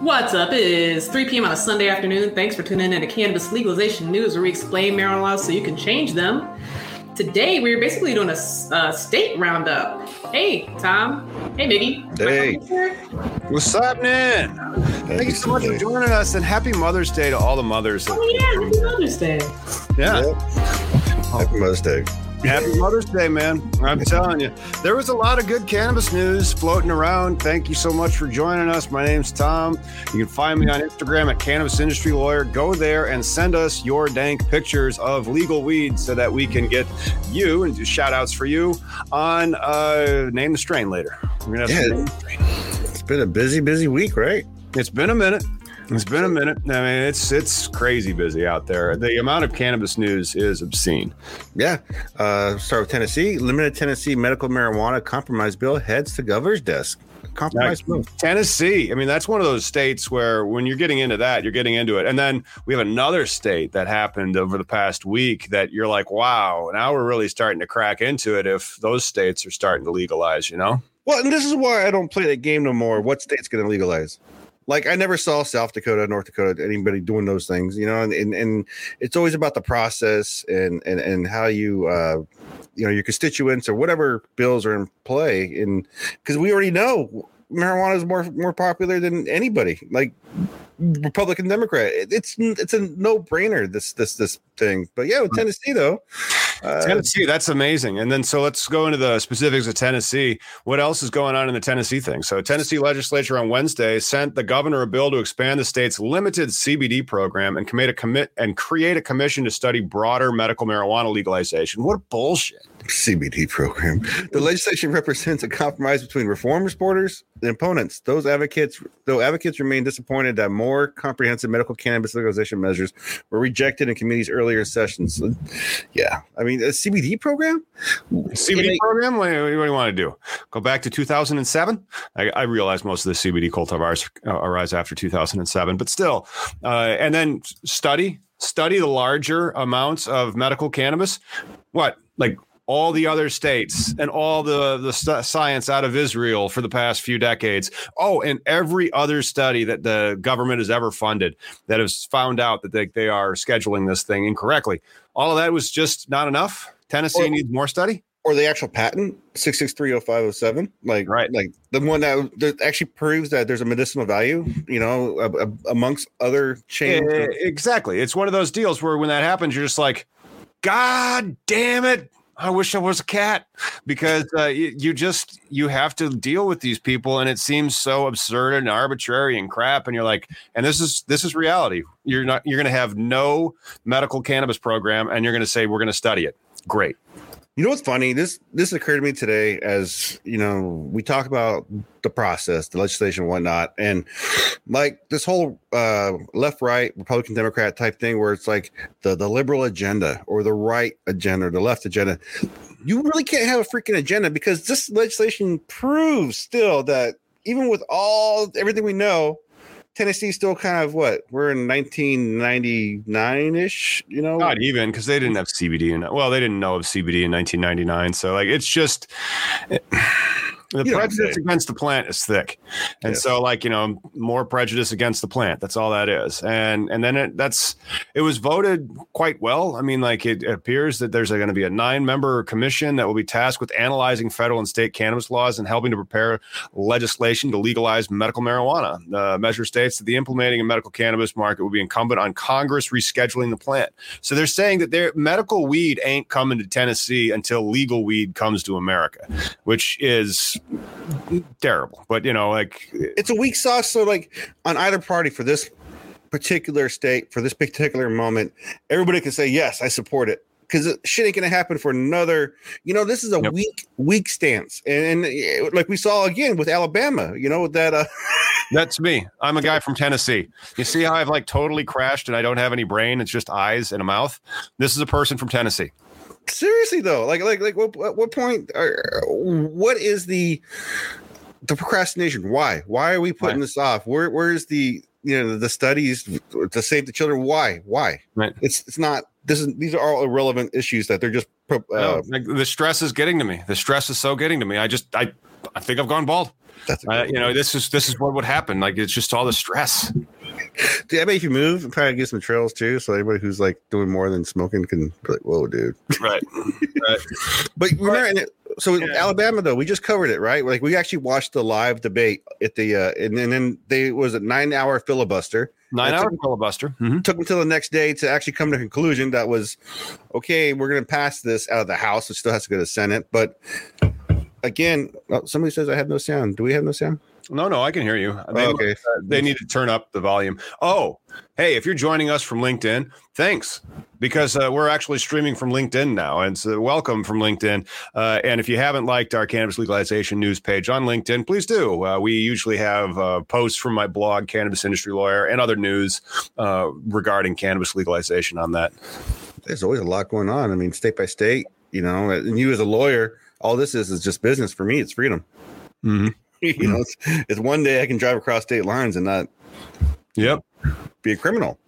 What's up? It is 3 p.m. on a Sunday afternoon. Thanks for tuning in to Cannabis Legalization News, where we explain marijuana laws so you can change them. Today, we're basically doing a uh, state roundup. Hey, Tom. Hey, Miggy. Hey. What's happening? Thank you so much for joining us, and happy Mother's Day to all the mothers. Oh, yeah. Happy Mother's Day. Yeah. Yep. Happy Mother's Day. Happy Mother's Day, man. I'm telling you. There was a lot of good cannabis news floating around. Thank you so much for joining us. My name's Tom. You can find me on Instagram at Cannabis Industry Lawyer. Go there and send us your dank pictures of legal weed so that we can get you and do shout outs for you on uh, Name the Strain later. We're gonna have Yeah. some Name the Strain. It's been a busy, busy week, right? It's been a minute. It's been a minute. I mean, it's it's crazy busy out there. The amount of cannabis news is obscene. Yeah. Uh, start with Tennessee. Limited Tennessee medical marijuana compromise bill heads to governor's desk. Compromise bill. Tennessee. I mean, that's one of those states where when you're getting into that, you're getting into it. And then we have another state that happened over the past week that you're like, wow, now we're really starting to crack into it if those states are starting to legalize, you know? Well, and this is why I don't play that game no more. What state's going to legalize? Like I never saw South Dakota, North Dakota, anybody doing those things, you know, and and, and it's always about the process and and and how you uh you know your constituents or whatever bills are in play and because we already know marijuana is more more popular than anybody like republican democrat. It's it's a no-brainer this this this thing. But yeah with tennessee though uh, Tennessee, that's amazing. And then so let's go into the specifics of Tennessee. What else is going on in the Tennessee thing? So Tennessee legislature on Wednesday sent the governor a bill to expand the state's limited CBD program and commit a commit and create a commission to study broader medical marijuana legalization. What bullshit. CBD program. The legislation represents a compromise between reform supporters and opponents. Those advocates, though advocates remain disappointed that more comprehensive medical cannabis legalization measures were rejected in committee's earlier sessions. Yeah, I mean, a CBD program. CBD Yeah, program? What, what do you want to do? Go back to 2007? I, I realize most of the CBD cultivars uh, arise after 2007, but still. Uh, and then study, study the larger amounts of medical cannabis. What? Like all the other states and all the the st- science out of Israel for the past few decades. Oh, and every other study that the government has ever funded that has found out that they, they are scheduling this thing incorrectly. All of that was just not enough. Tennessee Or- needs more study. or the actual patent six six three zero five zero seven. Like Right. like the one that, that actually proves that there's a medicinal value. You know, a, a- amongst other chains. Eh, exactly. It's one of those deals where when that happens, you're just like, God damn it. I wish I was a cat because uh, you, you just you have to deal with these people, and it seems so absurd and arbitrary and crap. And you're like, and this is this is reality. You're not you're going to have no medical cannabis program, and you're going to say we're going to study it. Great. You know what's funny? This this occurred to me today as you know we talk about the process, the legislation, whatnot, and like this whole uh, left right Republican Democrat type thing, where it's like the the liberal agenda or the right agenda or the left agenda. You really can't have a freaking agenda because this legislation proves still that even with all everything we know, Tennessee's still kind of what we're in 1999 ish. You know, Not even because they didn't have CBD in well, they didn't know of CBD in 1999. So like it's just the You know prejudice saying. against the plant is thick, and Yes. so like you know more prejudice against the plant. That's all that is, and and then it, that's it was voted quite well. I mean, like it appears that there's going to be a nine member commission that will be tasked with analyzing federal and state cannabis laws and helping to prepare legislation to legalize medical marijuana. The measure states that the implementing a medical cannabis market will be incumbent on Congress rescheduling the plant. So they're saying that their medical weed ain't coming to Tennessee until legal weed comes to America, which is terrible. But you know, like it's a weak sauce. So, like on either party for this particular state, for this particular moment, everybody can say, Yes, I support it. Because shit ain't gonna happen for another. You know, this is a Yep. weak, weak stance, and, and eh, like we saw again with Alabama. You know that uh, that's me. I'm a guy from Tennessee. You see how I've like totally crashed and I don't have any brain. It's just eyes and a mouth. This is a person from Tennessee. Seriously though, like, like, like, what, what, point? Are, what is the the procrastination? Why? Why are we putting this off? Where, where's the you know the studies to save the children? Why? Why? Right. It's it's not. This is these are all irrelevant issues that they're just. Uh, like, the stress is getting to me. The stress is so getting to me. I just I I think I've gone bald. Uh, you know, this is this is what would happen. Like it's just all the stress. Dude, I bet if you move, probably get some trails too. So anybody who's like doing more than smoking can be like, "Whoa, dude!" Right. Right. but remember, so Yeah. Alabama though, we just covered it, right? Like we actually watched the live debate at the, uh, and, and then they was a nine hour filibuster. Nine hour filibuster. Mhm. Took until the next day to actually come to a conclusion that was okay. We're going to pass this out of the House. It still has to go to the Senate, but again, oh, somebody says I have no sound. Do we have no sound? No, no, I can hear you. They, Oh, okay. they need to turn up the volume. Oh, hey, if you're joining us from LinkedIn, thanks because uh, we're actually streaming from LinkedIn now, and so welcome from LinkedIn. Uh, and if you haven't liked our cannabis legalization news page on LinkedIn, please do. Uh, we usually have uh, posts from my blog, Cannabis Industry Lawyer, and other news uh, regarding cannabis legalization on that. There's always a lot going on. I mean, state by state, you know, and you as a lawyer, all this is is just business for me. It's freedom. Mm-hmm. you know, it's, it's one day I can drive across state lines and not Yep. be a criminal.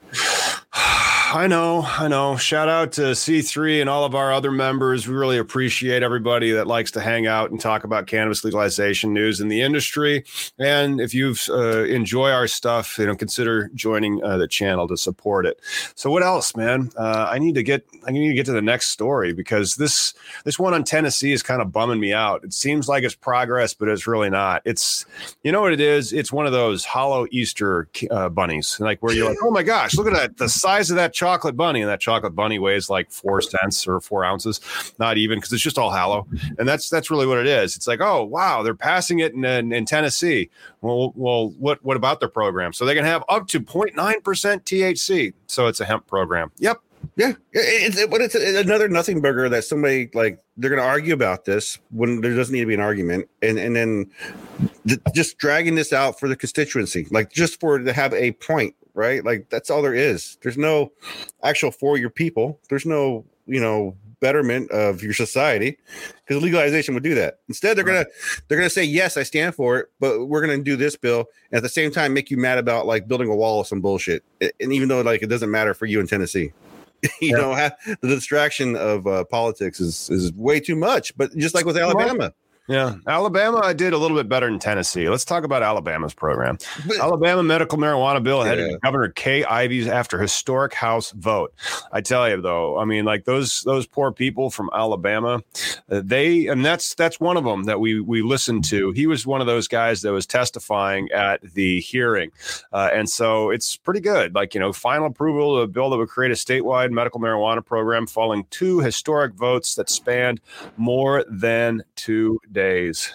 I know, I know. Shout out to C3 and all of our other members. We really appreciate everybody that likes to hang out and talk about cannabis legalization news in the industry. And if you uh, enjoy our stuff, you know, consider joining uh, the channel to support it. So, what else, man? Uh, I need to get I need to get to the next story because this this one on Tennessee is kind of bumming me out. It seems like it's progress, but it's really not. It's you know what it is? It's one of those hollow Easter uh, bunnies, like where you're like, oh my gosh, look at that, the size of that chocolate bunny, and that chocolate bunny weighs like four cents or four ounces, not even because it's just all hollow, and that's that's really what it is. It's like, oh wow, they're passing it in, in, in Tennessee. Well, well, what what about their program? So they can have up to 0.9 percent THC. So it's a hemp program. Yep. Yeah, it's it, but it's another nothing burger that somebody like they're going to argue about this when there doesn't need to be an argument, and and then th- just dragging this out for the constituency, like just for to have a point, right? Like that's all there is. There's no actual for your people. There's no you know betterment of your society because legalization would do that. Instead, they're gonna they're gonna say yes, I stand for it, but we're gonna do this bill and at the same time make you mad about like building a wall of some bullshit, and even though like it doesn't matter for you in Tennessee. you Yeah. know the distraction of uh, politics is is way too much but just like with alabama Yeah, Alabama I did a little bit better than Tennessee. Let's talk about Alabama's program. But- Alabama medical marijuana bill headed Yeah. to Governor Kay Ivey's after historic House vote. I tell you though, I mean, like those those poor people from Alabama, uh, they and that's that's one of them that we we listened to. He was one of those guys that was testifying at the hearing, uh, and so it's pretty good. Like you know, final approval of a bill that would create a statewide medical marijuana program, following two historic votes that spanned more than two days.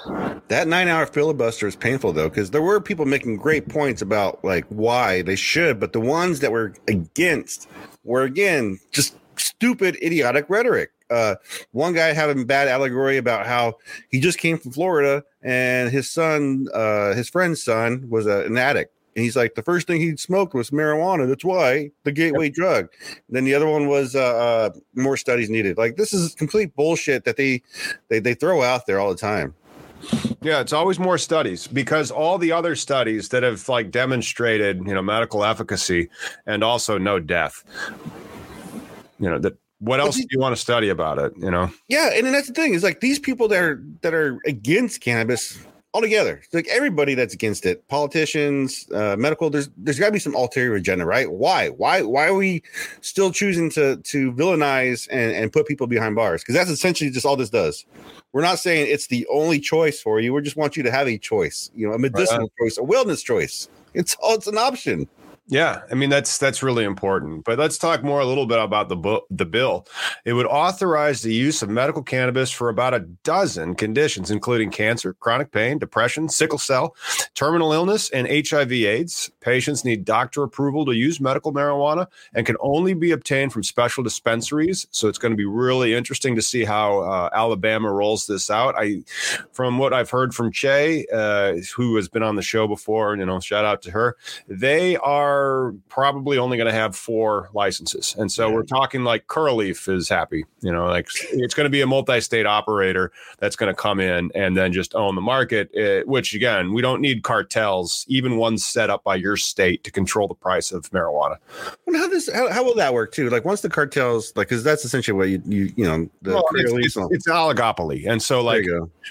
that nine hour filibuster is painful though because there were people making great points about like why they should but the ones that were against were again just stupid idiotic rhetoric uh, one guy having bad allegory about how he just came from Florida and his son, uh, his friend's son, was a, an addict. And he's like, the first thing he smoked was marijuana. That's why the gateway drug. And then the other one was uh, uh, more studies needed. Like this is complete bullshit that they, they they throw out there all the time. Yeah, it's always more studies because all the other studies that have like demonstrated, you know, medical efficacy and also no death. You know, that what else do you want to study about it, you know? Yeah, and then that's the thing is like these people that are that are against cannabis altogether, like everybody that's against it, politicians, uh, medical. There's there's got to be some ulterior agenda, right? Why why why are we still choosing to to villainize and and put people behind bars? Because that's essentially just all this does. We're not saying it's the only choice for you. We just want you to have a choice, you know, a medicinal choice, a wellness choice. It's all it's an option. Yeah, I mean that's that's really important. But let's talk more a little bit about the bu- the bill. It would authorize the use of medical cannabis for about a dozen conditions, including cancer, chronic pain, depression, sickle cell, terminal illness, and HIV/AIDS. Patients need doctor approval to use medical marijuana and can only be obtained from special dispensaries. So it's going to be really interesting to see how uh, Alabama rolls this out. I, from what I've heard from Che, uh, who has been on the show before, you know, shout out to her. They are are probably only going to have four licenses. And so Yeah. we're talking like Curaleaf is happy, you know, like it's going to be a multi-state operator that's going to come in and then just own the market, eh, which again, we don't need cartels, even ones set up by your state to control the price of marijuana. Well, how does how, how will that work too? Like once the cartels, like, because that's essentially what you you you know the Well, it's, it's, it's oligopoly. And so like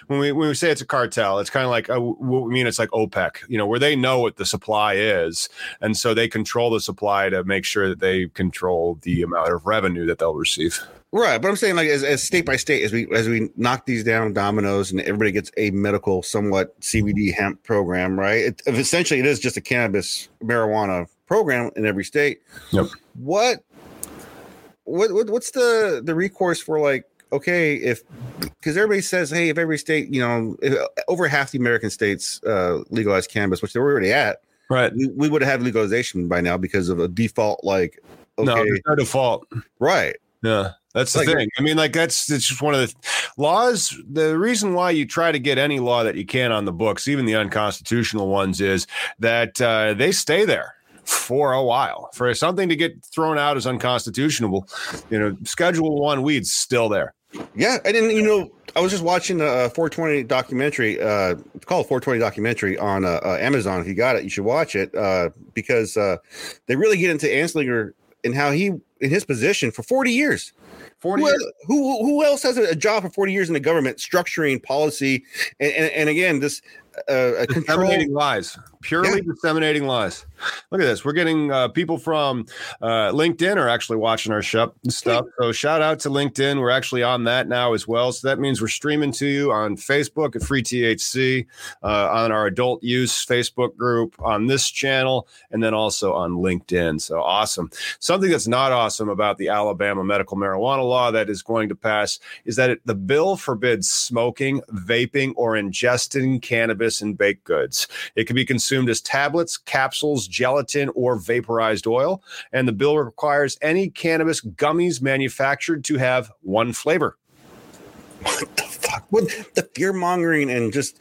when we when we say it's a cartel, it's kind of like uh, what we mean. It's like OPEC, you know, where they know what the supply is, and so they control the supply to make sure that they control the amount of revenue that they'll receive. Right, but I'm saying like as, as state by state, as we as we knock these down dominoes, and everybody gets a medical, somewhat CBD hemp program, right? It, essentially, it is just a cannabis marijuana program in every state. Yep. What, what, what what's the the recourse for like? Okay, if because everybody says, hey, if every state, you know, if, over half the American states uh, legalize cannabis, which they're already at, Right. we, we would have had legalization by now because of a default, like, okay, No, there's no default. right, Yeah. That's the Like- thing. I mean, like that's it's just one of the laws. The reason why you try to get any law that you can on the books, even the unconstitutional ones, is that uh, they stay there for a while. For something to get thrown out as unconstitutional, you know, Schedule One weeds still there. Yeah, and then you know, I was just watching a 420 documentary. Uh, it's called 420 documentary on uh, uh, Amazon. If you got it, you should watch it uh, because uh, they really get into Anslinger and how he, in his position for 40 years, Forty. who, who who else has a job for 40 years in the government structuring policy and and, and again this uh, a control disseminating lies. Purely disseminating lies. Look at this. We're getting uh, people from uh, linkedin are actually watching our show stuff. So shout out to linkedin. We're actually on that now as well. So that means we're streaming to you on facebook at free thc uh, on our adult use facebook group on this channel and then also on linkedin. So awesome. Something that's not awesome about the alabama medical marijuana law that is going to pass is that it, the bill forbids smoking vaping or ingesting cannabis and baked goods it can be consumed as tablets, capsules, gelatin, or vaporized oil. And the bill requires any cannabis gummies manufactured to have one flavor. what the fuck what the fear mongering and just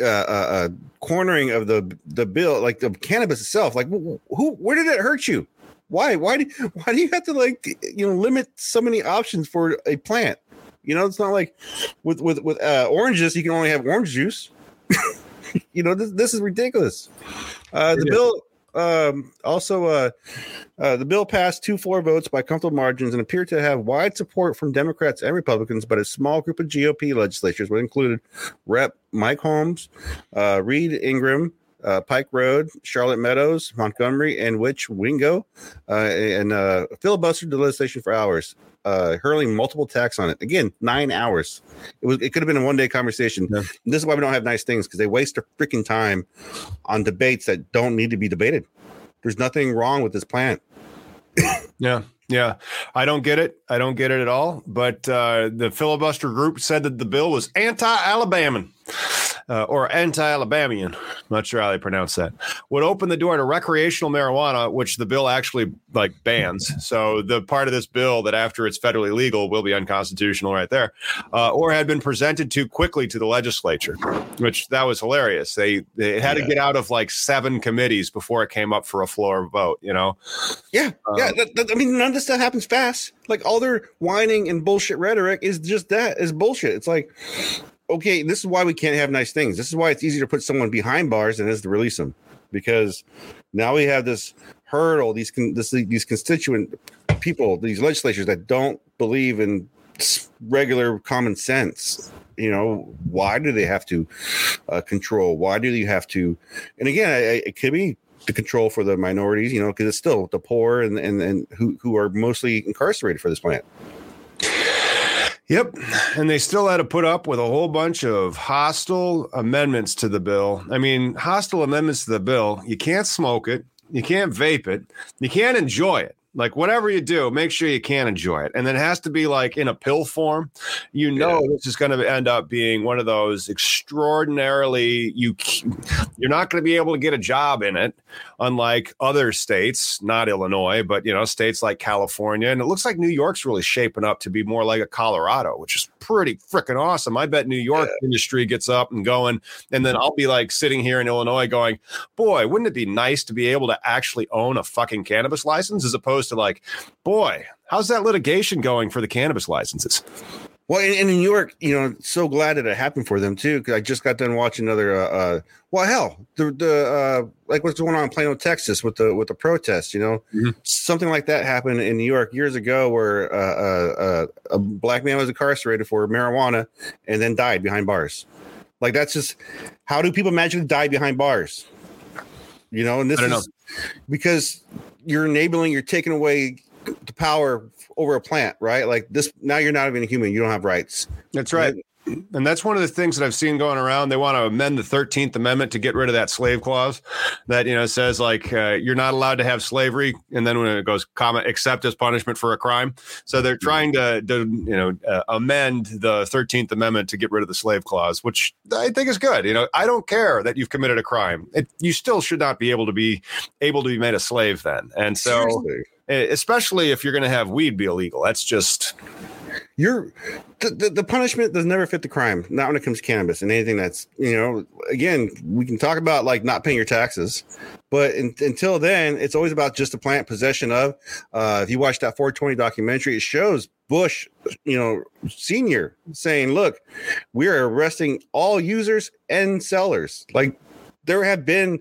uh, uh, uh, cornering of the the bill like the cannabis itself like who where did it hurt you why why do why do you have to like you know limit so many options for a plant you know it's not like with with with uh, oranges you can only have orange juice you know this, this is ridiculous uh the It is. bill um also uh uh, the bill passed two floor votes by comfortable margins and appeared to have wide support from Democrats and Republicans, but a small group of GOP legislatures, which included Rep. Mike Holmes, uh, Reed Ingram, uh, Pike Road, Charlotte Meadows, Montgomery, and Rich Wingo, uh, and uh, filibustered the legislation for hours, uh, hurling multiple attacks on it. Again, nine hours. It was. It could have been a one day conversation. Yeah. This is why we don't have nice things because they waste their freaking time on debates that don't need to be debated. There's nothing wrong with this plan. Yeah. Yeah. I don't get it. I don't get it at all. But uh, the filibuster group said that the bill was anti Alabaman. Uh, or anti-Alabamian, not sure how they pronounce that, would open the door to recreational marijuana, which the bill actually like bans. So the part of this bill that after it's federally legal will be unconstitutional right there, uh, or had been presented too quickly to the legislature, which that was hilarious. They they had Yeah. to get out of like seven committees before it came up for a floor vote. You know, Yeah, yeah. Um, That, that- I mean, none of this stuff happens fast. Like all their whining and bullshit rhetoric is just that is bullshit. It's like, okay, this is why we can't have nice things. This is why it's easier to put someone behind bars than it is to release them, because now we have this hurdle. These con- this, these constituent people, these legislatures that don't believe in regular common sense. You know, why do they have to uh, control? Why do you have to? And again, I, I- it could be the control for the minorities, you know, because it's still the poor and, and and who who are mostly incarcerated for this plant. Yep. And they still had to put up with a whole bunch of hostile amendments to the bill. I mean, hostile amendments to the bill. You can't smoke it. You can't vape it. You can't enjoy it. Like whatever you do, make sure you can enjoy it. And then it has to be like in a pill form. You know, this is going to end up being one of those extraordinarily you you're not going to be able to get a job in it, unlike other states, not Illinois, but you know, states like California. And it looks like New York's really shaping up to be more like a Colorado, which is pretty freaking awesome. I bet New York yeah. industry gets up and going, and then I'll be like sitting here in Illinois going, boy, wouldn't it be nice to be able to actually own a fucking cannabis license as opposed to like, boy, how's that litigation going for the cannabis licenses? Well, in, in, New York, you know, so glad that it happened for them too. Because I just got done watching another. Uh, uh, well, hell, the the uh, like what's going on in Plano, Texas, with the with the protests. You know, mm-hmm. something like that happened in New York years ago, where uh, uh, uh, a black man was incarcerated for marijuana and then died behind bars. Like that's just how do people magically die behind bars? You know, and this is know. because you're enabling, you're taking away the power over a plant, right? Like this now you're not even a human, you don't have rights. That's right. And that's one of the things that I've seen going around. They want to amend the 13th Amendment to get rid of that slave clause that, you know, says like uh, you're not allowed to have slavery. And then when it goes, comma, except as punishment for a crime. So they're mm-hmm. trying to, to you know, uh, amend the 13th Amendment to get rid of the slave clause, which I think is good. You know, I don't care that you've committed a crime. It, you still should not be able to be able to be made a slave then. And so. Seriously especially if you're going to have weed be illegal. That's just you're the, the, the, punishment does never fit the crime. Not when it comes to cannabis and anything that's you know. Again, we can talk about like not paying your taxes, but in, until then, it's always about just the plant possession of. Uh, if you watch that 420 documentary, it shows Bush, you know, senior saying, "Look, we are arresting all users and sellers. Like there have been,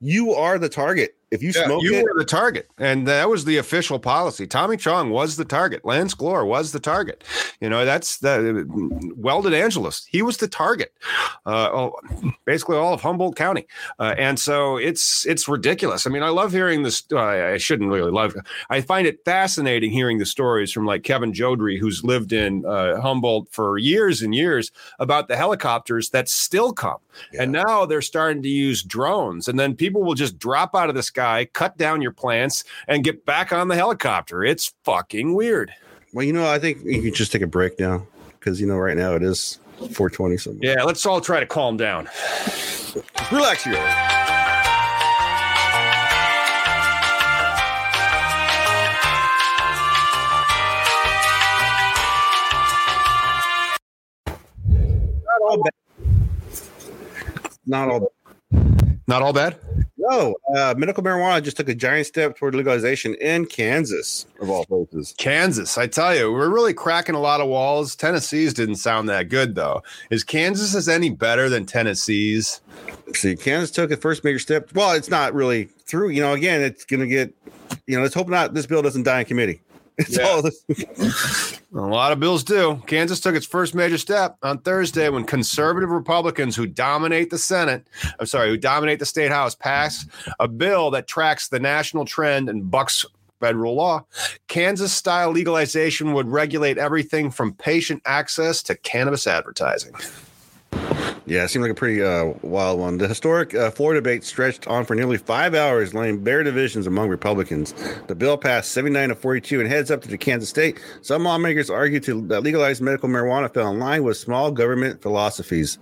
you are the target." If you yeah, smoke you it, were the target, and that was the official policy. Tommy Chong was the target. Lance Glore was the target. You know, that's the Weldon Angelos. He was the target. Uh, basically, all of Humboldt County, uh, and so it's it's ridiculous. I mean, I love hearing this. Uh, I shouldn't really love. I find it fascinating hearing the stories from like Kevin Jodrey, who's lived in uh, Humboldt for years and years, about the helicopters that still come, yeah. and now they're starting to use drones, and then people will just drop out of the sky sky, cut down your plants, and get back on the helicopter. It's fucking weird. Well, you know, I think you can just take a break now because you know right now it is 420 something. Yeah, let's all try to calm down. Relax here. Not all bad. Not all not all bad. No, uh, medical marijuana just took a giant step toward legalization in Kansas, of all places. Kansas, I tell you, we're really cracking a lot of walls. Tennessee's didn't sound that good, though. Is Kansas is any better than Tennessee's? See, Kansas took a first major step. Well, it's not really through. You know, again, it's going to get. You know, let's hope not. This bill doesn't die in committee. It's yeah. all this. a lot of bills do. Kansas took its first major step on Thursday when conservative Republicans who dominate the Senate, I'm sorry, who dominate the state house, pass a bill that tracks the national trend and bucks federal law. Kansas style legalization would regulate everything from patient access to cannabis advertising. Yeah, it seemed like a pretty uh, wild one. The historic uh, floor debate stretched on for nearly five hours, laying bare divisions among Republicans. The bill passed 79 to 42 and heads up to the Kansas state. Some lawmakers argued to, that legalized medical marijuana fell in line with small government philosophies.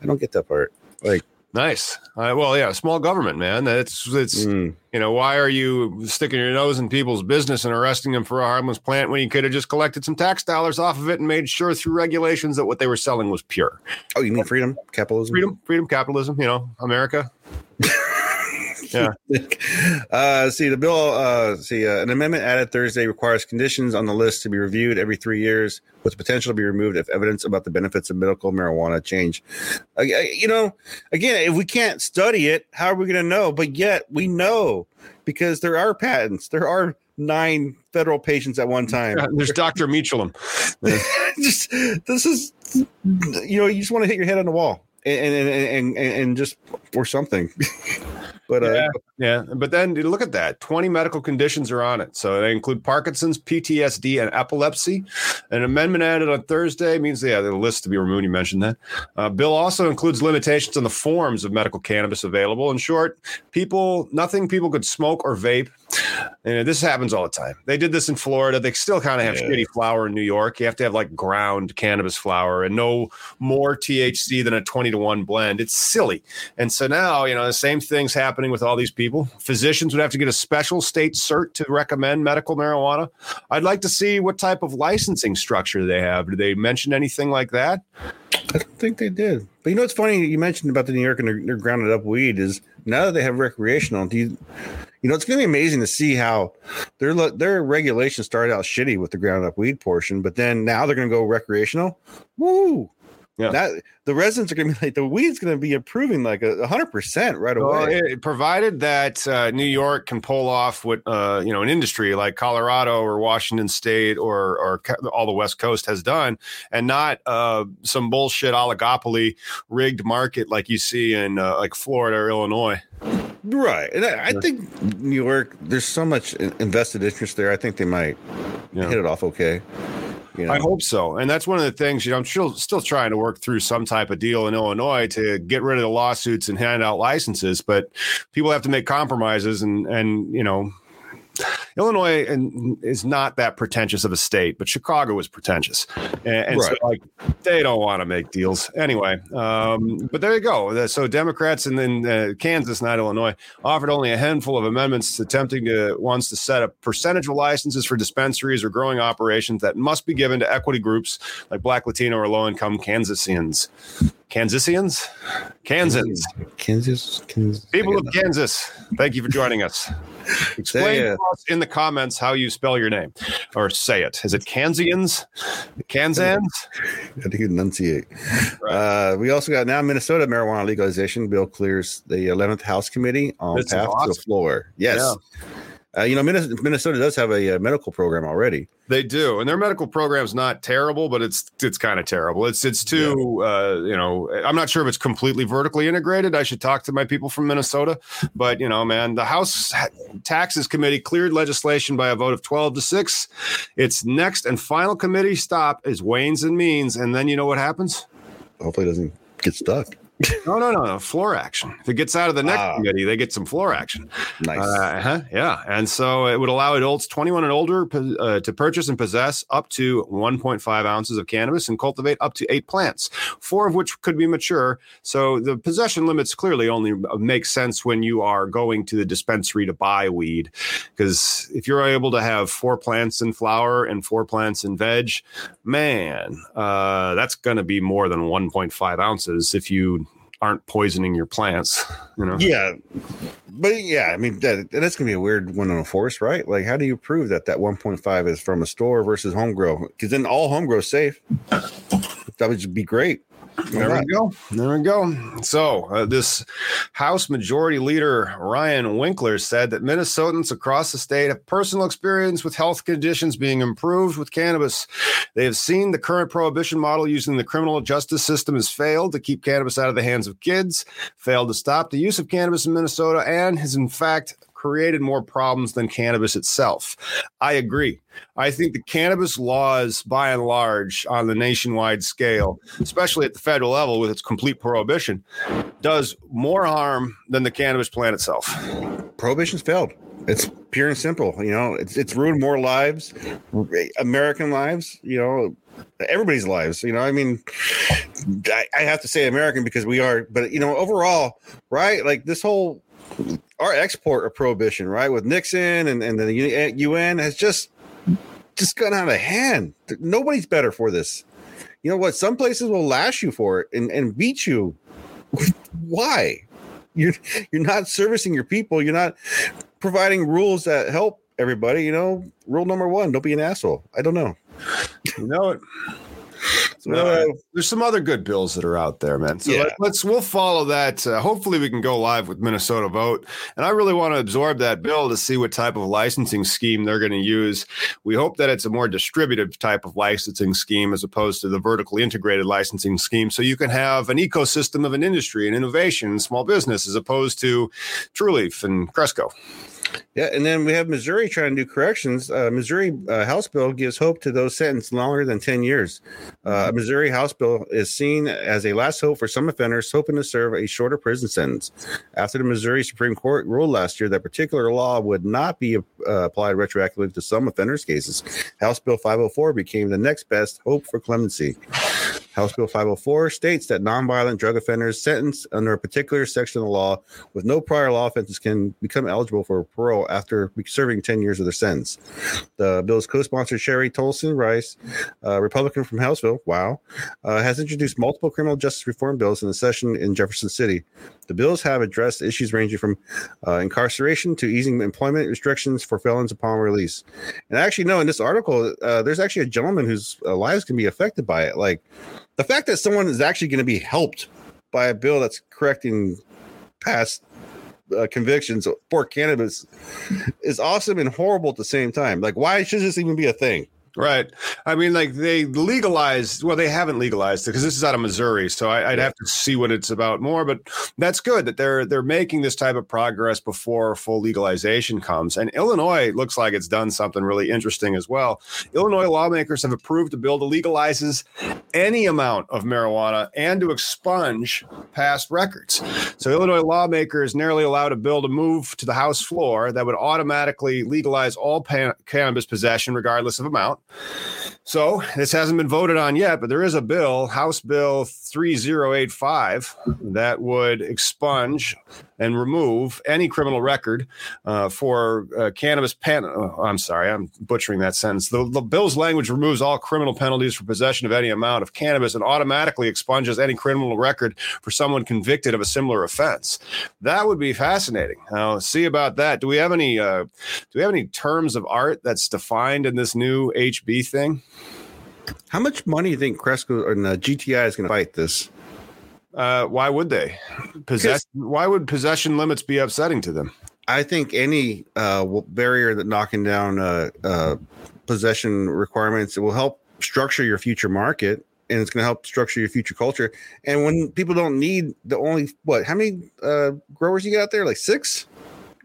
I don't get that part. Like, Nice. Uh, well, yeah, small government, man. It's it's mm. you know why are you sticking your nose in people's business and arresting them for a harmless plant when you could have just collected some tax dollars off of it and made sure through regulations that what they were selling was pure. Oh, you mean freedom, capitalism, freedom, freedom, capitalism. You know, America. Yeah. uh, see, the bill, uh, see, uh, an amendment added Thursday requires conditions on the list to be reviewed every three years with potential to be removed if evidence about the benefits of medical marijuana change. You know, again, if we can't study it, how are we going to know? But yet we know because there are patents, there are nine federal patients at one time. Yeah, there's Dr. Mechoulam. just this is, you know, you just want to hit your head on the wall and and and, and, and just or something. But uh, yeah, yeah, but then look at that. 20 medical conditions are on it. So they include Parkinson's, PTSD, and epilepsy. An amendment added on Thursday means yeah, the list to be removed. You mentioned that. Uh, bill also includes limitations on the forms of medical cannabis available. In short, people nothing people could smoke or vape And this happens all the time. They did this in Florida. They still kind of have Yeah. shitty flower in New York. You have to have like ground cannabis flower and no more THC than a 20 to 1 blend. It's silly. And so now, you know, the same thing's happening with all these people. Physicians would have to get a special state cert to recommend medical marijuana. I'd like to see what type of licensing structure they have. Did they mention anything like that? I don't think they did. But you know what's funny? You mentioned about the New York and their, their grounded up weed is now that they have recreational. Do you, you know, it's going to be amazing to see how their their regulations started out shitty with the ground up weed portion, but then now they're going to go recreational. Woo! Yeah. That the residents are going to be like the weed's going to be improving like a hundred percent right Well, away. it- provided that uh, New York can pull off what uh, you know an industry like Colorado or Washington State or or all the West Coast has done, and not uh, some bullshit oligopoly rigged market like you see in uh, like Florida or Illinois. Right. And I, I think New York, there's so much invested interest there. I think they might Yeah. hit it off okay. You know? I hope so, and that's one of the things. You know, I'm still still trying to work through some type of deal in Illinois to get rid of the lawsuits and hand out licenses, but people have to make compromises, and and you know. Illinois and is not that pretentious of a state, but Chicago is pretentious, and, and so like they don't want to make deals anyway. Um, but there you go. So Democrats and then uh, Kansas, not Illinois, offered only a handful of amendments attempting to wants to set a percentage of licenses for dispensaries or growing operations that must be given to equity groups like Black, Latino, or low income Kansasians. Kansasians, Kansans, Kansas, Kansas. people of Kansas. Thank you for joining us. Explain to us in the comments how you spell your name or say it. Is it Kansians? Kansans? Got to enunciate. Uh, we also got now Minnesota marijuana legalization bill clears the 11th House Committee on is path to the floor. Yes. Uh, you know, Minnesota, Minnesota does have a, uh medical program already. They do, and their medical program's not terrible, but it's it's kind of terrible. It's it's too, uh, you know, I'm not sure if it's completely vertically integrated. I should talk to my people from Minnesota, but you know, man, the House Taxes Committee cleared legislation by a vote of 12 to six. Its next and final committee stop is Ways and Means, and then you know what happens? Hopefully, it doesn't get stuck. No, no, no, no, floor action. If it gets out of the next Ah. committee, they get some floor action. Nice. Uh, huh, yeah, and so it would allow adults 21 and older uh, to purchase and possess up to 1.5 ounces of cannabis and cultivate up to eight plants, four of which could be mature. So the possession limits clearly only uh, make sense when you are going to the dispensary to buy weed, because if you're able to have four plants in flower and four plants in veg, man, uh, that's going to be more than 1.5 ounces if you aren't poisoning your plants. You know. yeah. But yeah, I mean, that, that's going to be a weird one to enforce, right? Like, how do you prove that that 1.5 is from a store versus home grow? Because then all home grow safe. That would be great. There we go. There we go. So, uh, this House Majority Leader Ryan Winkler said that Minnesotans across the state have personal experience with health conditions being improved with cannabis. They have seen the current prohibition model using the criminal justice system has failed to keep cannabis out of the hands of kids, failed to stop the use of cannabis in Minnesota, and has in fact created more problems than cannabis itself. I agree. I think the cannabis laws, by and large, on the nationwide scale, especially at the federal level with its complete prohibition, does more harm than the cannabis plant itself. Prohibition's failed. It's pure and simple. You know, it's it's ruined more lives, American lives. You know, everybody's lives. You know, I mean, I, I have to say American because we are, but you know, overall, right? Like this whole our export of prohibition, right, with Nixon and and the UN eh, has just just gone out of hand. Nobody's better for this. You know what? Some places will lash you for it and, and beat you. Why? You're you're not servicing your people. You're not providing rules that help everybody. You know, rule number one: don't be an asshole. I don't know. You know it. Uh, there's some other good bills that are out there, man. So Yeah. let, us we'll follow that. Uh, hopefully, we can go live with Minnesota Vote, and I really want to absorb that bill to see what type of licensing scheme they're going to use. We hope that it's a more distributive type of licensing scheme as opposed to the vertically integrated licensing scheme, so you can have an ecosystem of an industry and innovation and small business as opposed to Trulieve and Cresco. Yeah, and then we have Missouri trying to do corrections. Uh, Missouri uh, House bill gives hope to those sentenced longer than 10 years. Uh, Missouri House bill is seen as a last hope for some offenders hoping to serve a shorter prison sentence. After the Missouri Supreme Court ruled last year that particular law would not be uh, applied retroactively to some offenders' cases, House Bill 504 became the next best hope for clemency. House Bill 504 states that nonviolent drug offenders sentenced under a particular section of the law with no prior law offenses can become eligible for parole after serving 10 years of their sentence. The bill's co sponsor, Sherry Tolson Rice, a Republican from Houseville, wow, uh, has introduced multiple criminal justice reform bills in the session in Jefferson City. The bills have addressed issues ranging from uh, incarceration to easing employment restrictions for felons upon release. And I actually know in this article, uh, there's actually a gentleman whose uh, lives can be affected by it. Like, the fact that someone is actually going to be helped by a bill that's correcting past uh, convictions for cannabis is awesome and horrible at the same time. Like, why should this even be a thing? Right. I mean, like they legalized. Well, they haven't legalized it because this is out of Missouri, so I, would have to see what it's about more. But that's good that they're they're making this type of progress before full legalization comes. And Illinois looks like it's done something really interesting as well. Illinois lawmakers have approved a bill that legalizes any amount of marijuana and to expunge past records. So Illinois lawmakers narrowly allowed a bill to move to the House floor that would automatically legalize all pan- cannabis possession, regardless of amount. So this hasn't been voted on yet, but there is a bill, House Bill 3085, that would expunge and remove any criminal record uh, for uh, cannabis. Pan- oh, I'm sorry, I'm butchering that sentence. The, the bill's language removes all criminal penalties for possession of any amount of cannabis and automatically expunges any criminal record for someone convicted of a similar offense. That would be fascinating. Now, see about that. Do we have any? Uh, do we have any terms of art that's defined in this new HB thing? How much money do you think Cresco and uh, GTI is going to fight this? Uh, why would they? possess? Why would possession limits be upsetting to them? I think any uh, barrier that knocking down uh, uh, possession requirements it will help structure your future market, and it's going to help structure your future culture. And when people don't need the only what? How many uh, growers you got there? Like six.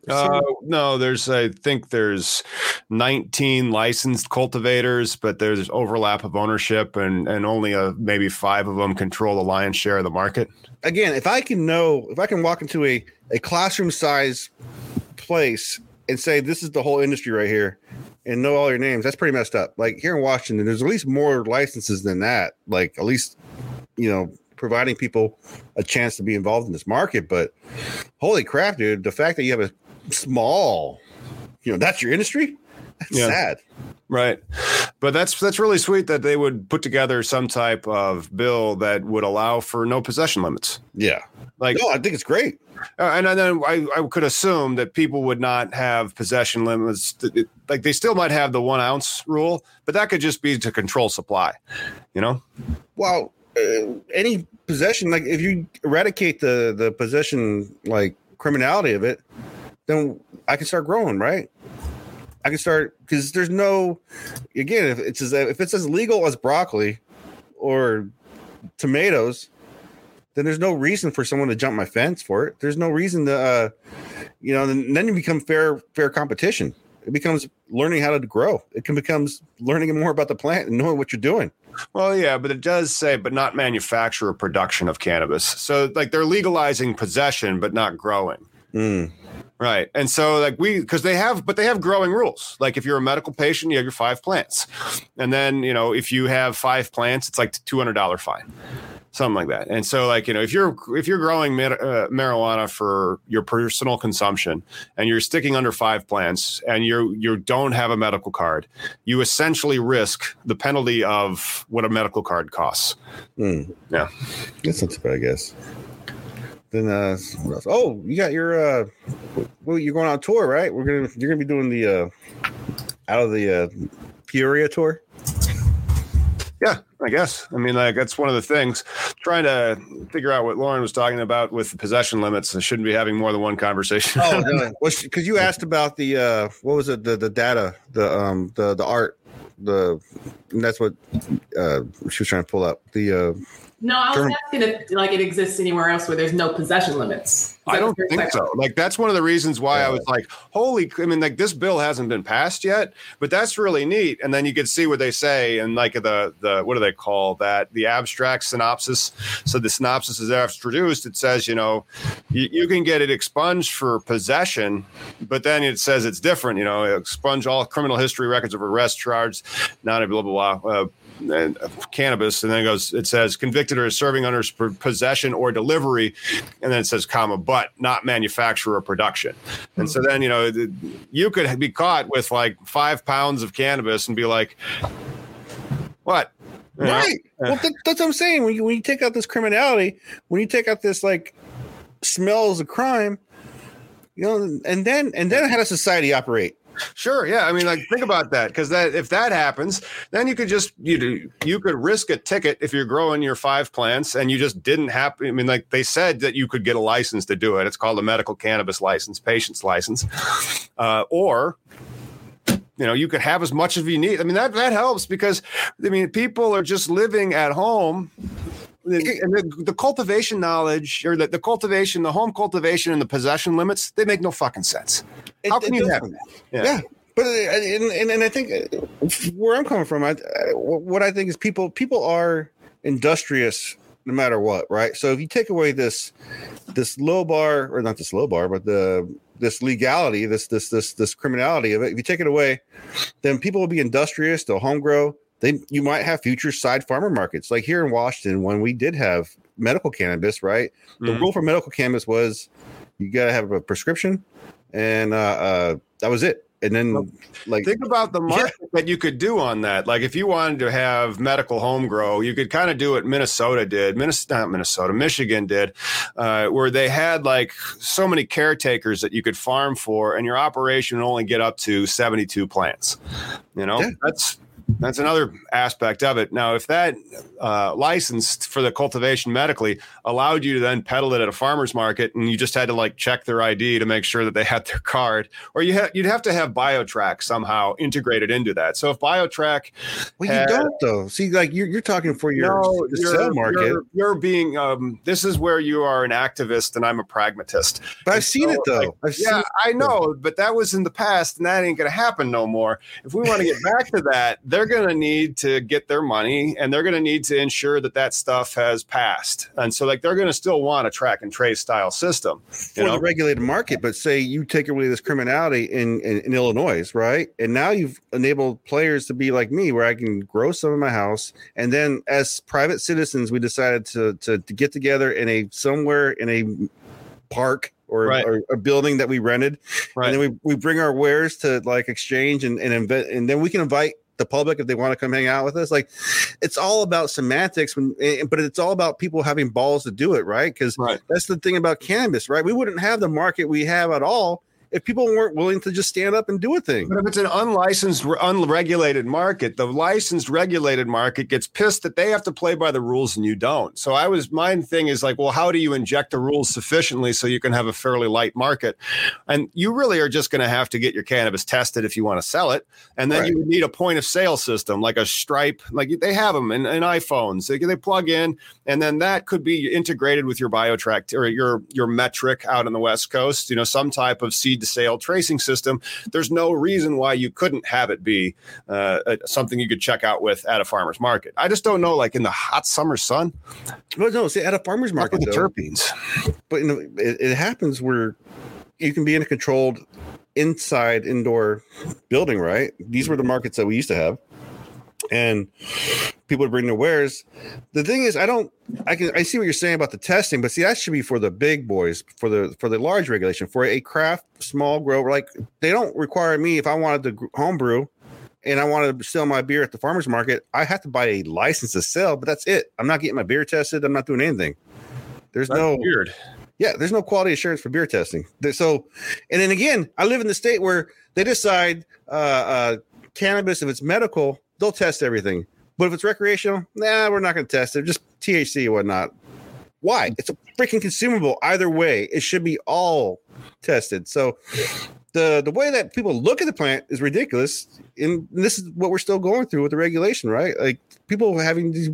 Uh, no, there's I think there's 19 licensed cultivators, but there's overlap of ownership, and and only a maybe five of them control the lion's share of the market. Again, if I can know, if I can walk into a a classroom size place and say this is the whole industry right here, and know all your names, that's pretty messed up. Like here in Washington, there's at least more licenses than that. Like at least you know providing people a chance to be involved in this market. But holy crap, dude, the fact that you have a small. You know, that's your industry. That's yeah. sad. Right. But that's that's really sweet that they would put together some type of bill that would allow for no possession limits. Yeah. Like No, I think it's great. Uh, and then I, I could assume that people would not have possession limits. Like they still might have the one ounce rule, but that could just be to control supply, you know? Well, uh, any possession, like if you eradicate the the possession like criminality of it, then I can start growing, right? I can start because there's no again if it's as if it's as legal as broccoli or tomatoes, then there's no reason for someone to jump my fence for it. There's no reason to, uh, you know. Then, then you become fair fair competition. It becomes learning how to grow. It can becomes learning more about the plant and knowing what you're doing. Well, yeah, but it does say, but not manufacture or production of cannabis. So, like, they're legalizing possession, but not growing. Mm. Right. And so like we because they have but they have growing rules. Like if you're a medical patient, you have your five plants. And then, you know, if you have five plants, it's like $200 fine. Something like that. And so like, you know, if you're if you're growing mar- uh, marijuana for your personal consumption and you're sticking under five plants and you you don't have a medical card, you essentially risk the penalty of what a medical card costs. Mm. Yeah. That's not too bad, I guess. Then uh what else? oh, you got your uh well you're going on tour, right? We're gonna you're gonna be doing the uh out of the uh Peoria tour. Yeah, I guess. I mean, like that's one of the things. Trying to figure out what Lauren was talking about with the possession limits. I shouldn't be having more than one conversation. Oh, no. because you asked about the uh, what was it? The the data, the um, the the art, the that's what uh, she was trying to pull up. The uh, No, I was Sure. asking if like it exists anywhere else where there's no possession limits. I don't think so. Like that's one of the reasons why I was like, "Holy!" I mean, like this bill hasn't been passed yet, but that's really neat. And then you can see what they say and like the the what do they call that? The abstract synopsis. So the synopsis is introduced. It says, you know, you, you can get it expunged for possession, but then it says it's different. You know, expunge all criminal history records of arrest charged, not a blah blah blah. Uh, and uh, cannabis, and then it goes. It says convicted or serving under possession or delivery, and then it says comma, but not manufacture or production. And so then you know you could be caught with like five pounds of cannabis and be like, what? You know? Right. Well, that, that's what I'm saying. When you, when you take out this criminality, when you take out this like smells of crime, you know, and then and then how does society operate? Sure. Yeah. I mean, like, think about that because that if that happens, then you could just you do you could risk a ticket if you're growing your five plants and you just didn't happen. I mean, like they said that you could get a license to do it. It's called a medical cannabis license, patient's license, uh, or you know you could have as much as you need. I mean that that helps because I mean people are just living at home. And the, the cultivation knowledge, or the, the cultivation, the home cultivation, and the possession limits, they make no fucking sense. How It- can it you have that? Yeah. But uh, and, and, and I think uh, where I'm coming from, I, I- what I think is people people are industrious no matter what, right? So if you take away this this low bar or not this low bar, but the this legality, this this this this criminality of it, if you take it away, then people will be industrious. They'll home grow. They you might have future side farmer markets like here in Washington when we did have medical cannabis, right? The Mhm. rule for medical cannabis was you got to have a prescription, and uh, uh, that was it. And then, like, Think about the market that you could do on that. Like if you wanted to have medical home grow, you could kind of do what Minnesota did. Minnesota, not Minnesota, Michigan did, uh, where they had like so many caretakers that you could farm for, and your operation would only get up to seventy-two plants. You know, Yeah. that's that's another aspect of it. Now, if that uh, license for the cultivation medically allowed you to then peddle it at a farmer's market, and you just had to like check their ID to make sure that they had their card, or you ha- you'd have to have BioTrack somehow integrated into that. So if BioTrack, well, had- you don't though. See, like you're you're talking for your no, sell market, you're, you're being um, this is where you are an activist and I'm a pragmatist. but I've and seen it though. like, I've Yeah, I know, but that was in the past, and that ain't going to happen no more. If we want to get back to that, they're going to need to get their money, and they're going to need to ensure that that stuff has passed. And so, like, they're going to still want a track and trace style system. for know, the regulated market. But say you take away this criminality in, in in Illinois, right? And now you've enabled players to be like me, where I can grow some in my house, and then as private citizens, we decided to to, to get together in a somewhere in a park. Or, Right. or a building that we rented, Right. and then we, we bring our wares to like exchange and and, invent, and then we can invite the public if they want to come hang out with us. Like, it's all about semantics, when, but it's all about people having balls to do it, right? Because Right. that's the thing about cannabis, right? We wouldn't have the market we have at all if people weren't willing to just stand up and do a thing. But if it's an unlicensed, unregulated market, the licensed, regulated market gets pissed that they have to play by the rules and you don't. So I was, my thing is like, well, how do you inject the rules sufficiently so you can have a fairly light market? And you really are just going to have to get your cannabis tested if you want to sell it. And then Right. you would need a point of sale system like a Stripe, like they have them in, in iPhones. They, they plug in, and then that could be integrated with your BioTrack or your your METRC out on the West Coast. You know, some type of seed to sale tracing system. There's no reason why you couldn't have it be uh, something you could check out with at a farmer's market. I just don't know, like in the hot summer sun, But no, see, at a farmer's market market, the though, terpenes. but you know, it, it happens where you can be in a controlled inside indoor building, right? These were the markets that we used to have. And people would bring their wares. The thing is, I don't. I can. I see what you're saying about the testing, but see, that should be for the big boys, for the for the large regulation, for a craft small grower. Like they don't require me if I wanted to homebrew, and I wanted to sell my beer at the farmers market. I have to buy a license to sell, but that's it. I'm not getting my beer tested. I'm not doing anything. There's That's no weird. yeah, there's no quality assurance for beer testing. So, and then again, I live in the state where they decide uh, uh, cannabis, if it's medical, they'll test everything. But if it's recreational, nah, we're not going to test it. Just THC and whatnot. Why? It's a freaking consumable. Either way, it should be all tested. So, the the way that people look at the plant is ridiculous. And this is what we're still going through with the regulation, right? Like people having these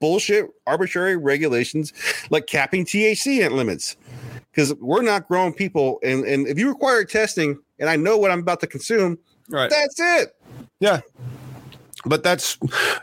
bullshit arbitrary regulations like capping THC limits. Because we're not grown people, and, and if you require testing, and I know what I'm about to consume, Right. that's it. Yeah. But that's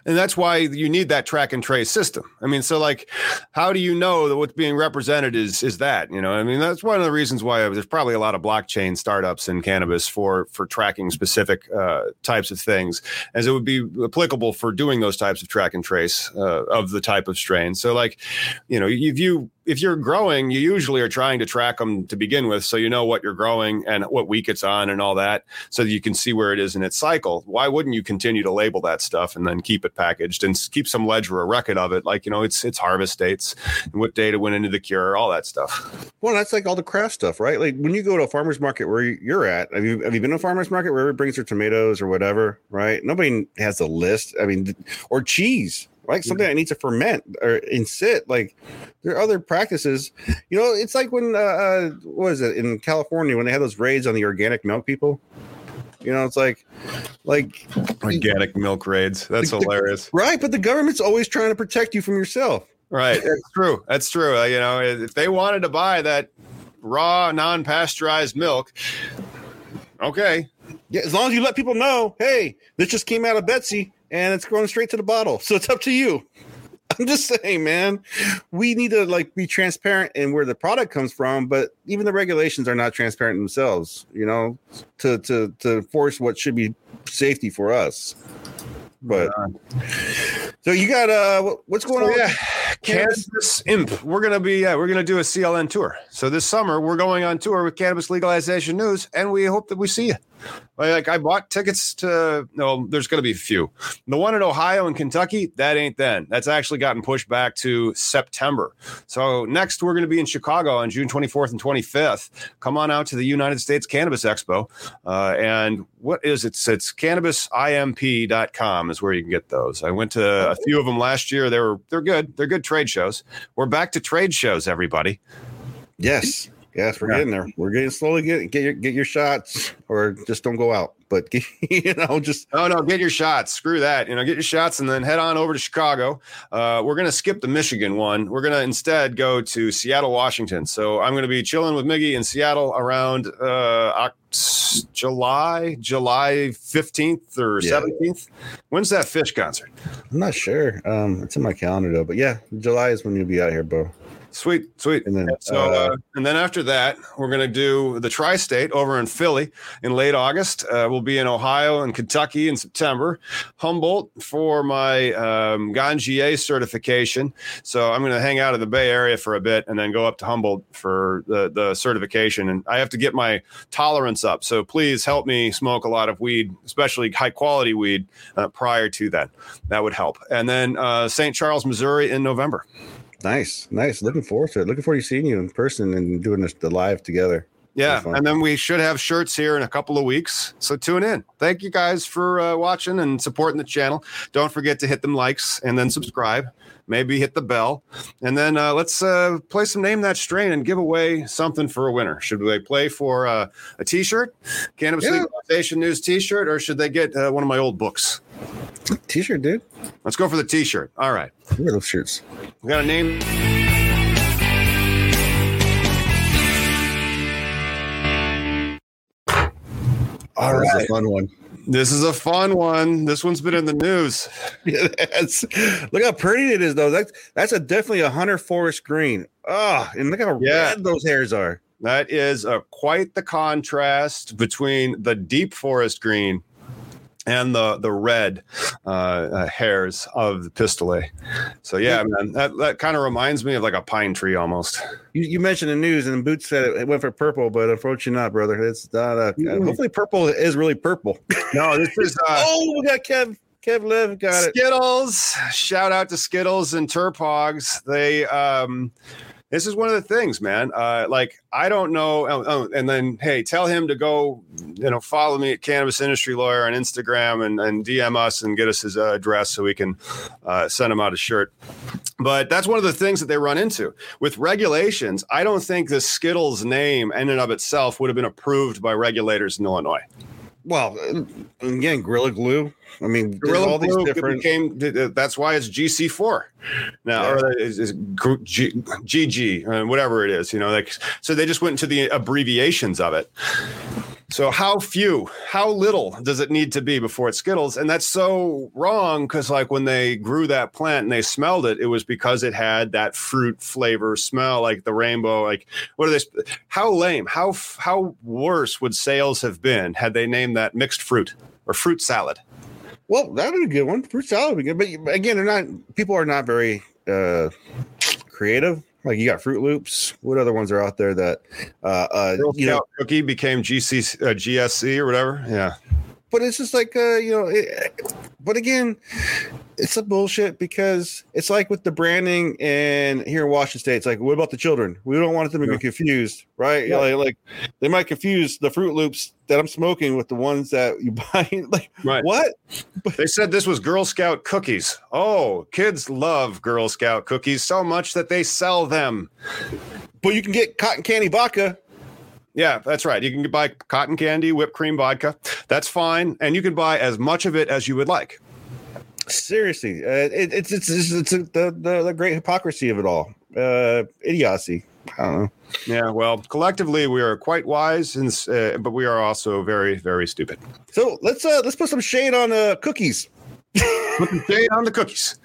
and that's why you need that track and trace system. I mean, so like, how do you know that what's being represented is is that you know? I mean, that's one of the reasons why there's probably a lot of blockchain startups in cannabis for for tracking specific uh, types of things, as it would be applicable for doing those types of track and trace uh, of the type of strain. So like, you know, if you if you're growing, you usually are trying to track them to begin with, so you know what you're growing and what week it's on and all that, so that you can see where it is in its cycle. Why wouldn't you continue to label that stuff and then keep it packaged and keep some ledger, or record of it, like you know, it's it's harvest dates and what data went into the cure, all that stuff. Well, that's like all the craft stuff, right? Like when you go to a farmer's market where you- you're at, have you have you been to a farmer's market where everybody brings their tomatoes or whatever, right? Nobody has a list. I mean, or cheese, right? Something that needs to ferment or and sit. Like there are other practices. You know, it's like when uh, uh what is it in California when they had those raids on the organic milk people. You know, it's like, like Organic milk raids, that's The- the- hilarious. right, but the government's always trying to protect you from yourself. Right, that's true. That's true. Uh, you know, if they wanted to buy that raw, non-pasteurized milk, okay, Yeah, as long as you let people know, hey, this just came out of Betsy and it's going straight to the bottle. So it's up to you. I'm just saying, man, we need to like be transparent in where the product comes from, but even the regulations are not transparent themselves, you know, to to to force what should be safety for us. But so you got uh what's going So, on? yeah, Cannabis Imp. We're gonna be yeah, we're gonna do a CLN tour. So this summer we're going on tour with Cannabis Legalization News, and we hope that we see you. Like I bought tickets to no, there's gonna be a few. The one in Ohio and Kentucky, that ain't then. That's actually gotten pushed back to September. So next we're gonna be in Chicago on June 24th and 25th. Come on out to the United States Cannabis Expo. Uh, and what is it? It's, it's cannabisimp.com is where you can get those. I went to a few of them last year. They were they're good. They're good trade shows. We're back to trade shows, everybody. Yes. Yes, we're Yeah. getting there. We're getting slowly get get your get your shots or just don't go out. But you know, just Oh no, get your shots. Screw that. You know, get your shots and then head on over to Chicago. Uh, we're gonna skip the Michigan one. We're gonna instead go to Seattle, Washington. So I'm gonna be chilling with Miggy in Seattle around uh, July, July 15th or Yeah. 17th. When's that fish concert? I'm not sure. Um, it's in my calendar though. But yeah, July is when you'll be out here, bro. Sweet, sweet. And then, so, uh, uh, and then after that, we're going to do the tri-state over in Philly in late August. Uh, we'll be in Ohio and Kentucky in September. Humboldt for my um, certification. So I'm going to hang out in the Bay Area for a bit and then go up to Humboldt for the the certification. And I have to get my tolerance up. So please help me smoke a lot of weed, especially high quality weed, uh, prior to that. That would help. And then uh, St. Charles, Missouri in November. Nice, nice. Looking forward to it. Looking forward to seeing you in person and doing this the live together. Yeah, and then we should have shirts here in a couple of weeks. So tune in. Thank you guys for uh, watching and supporting the channel. Don't forget to hit them likes and then subscribe. Maybe hit the bell, and then uh, let's uh, play some name that strain and give away something for a winner. Should they play for uh, a T-shirt, Cannabis Yeah. Legalization News T-shirt, or should they get uh, one of my old books? T-shirt, dude. Let's go for the T-shirt. All right, Look at those shirts. we got a name. All right. right, fun one. This is a fun one. This one's been in the news. Look how pretty it is, though. That's that's a definitely a hunter forest green. Oh, and look how Yeah. red those hairs are. That is uh, quite the contrast between the deep forest green and the the red uh, uh, hairs of the pistil. So yeah, man, that, that kind of reminds me of like a pine tree almost. You, you mentioned the news, and Boots said it, it went for purple, but unfortunately not, brother. It's not. Uh, Mm. Hopefully, purple is really purple. No, this is uh, oh, we got Kev. Kev Liv got it. Skittles. Shout out to Skittles and Terp Hogs. They um this is one of the things, man. Uh, like I don't know. Oh, oh, and then hey, tell him to go. You know, follow me at Cannabis Industry Lawyer on Instagram and, and DM us and get us his uh, address so we can uh, send him out a shirt. But that's one of the things that they run into with regulations. I don't think the Skittles name in and of itself would have been approved by regulators in Illinois. Well, again, Gorilla Glue. I mean, Gorilla all these Glue different. became. th- th- That's why it's GG4 now, Yeah. or is, is G- GG, uh, whatever it is. You know, like so they just went into the abbreviations of it. So how few, how little does it need to be before it skittles? And that's so wrong because like when they grew that plant and they smelled it, it was because it had that fruit flavor smell, like the rainbow. Like what are they? How lame? How how worse would sales have been had they named that mixed fruit or fruit salad? Well, that would be a good one. Fruit salad would be good. But again, they're not. People are not very uh, creative. Like you got Fruit Loops. What other ones are out there that uh, uh, you know? Cookie became GC uh, GSC or whatever. Yeah, But it's just like uh, you know. It, but again, it's a bullshit because it's like with the branding and here in Washington State, it's like, what about the children? We don't want them to Yeah. be confused, right? Yeah. Like, like they might confuse the Fruit Loops that I'm smoking with the ones that you buy. Like right. what? They said this was Girl Scout cookies. Oh, kids love Girl Scout cookies so much that they sell them. But you can get cotton candy vodka. Yeah, that's right. You can buy cotton candy, whipped cream vodka. That's fine, and you can buy as much of it as you would like. Seriously, uh, it, it's it's it's, it's the, the the great hypocrisy of it all. Uh, idiocy. I don't know. Yeah, well, collectively we are quite wise, and, uh, but we are also very, very stupid. So let's uh let's put some shade on uh cookies. Put the shade on the cookies.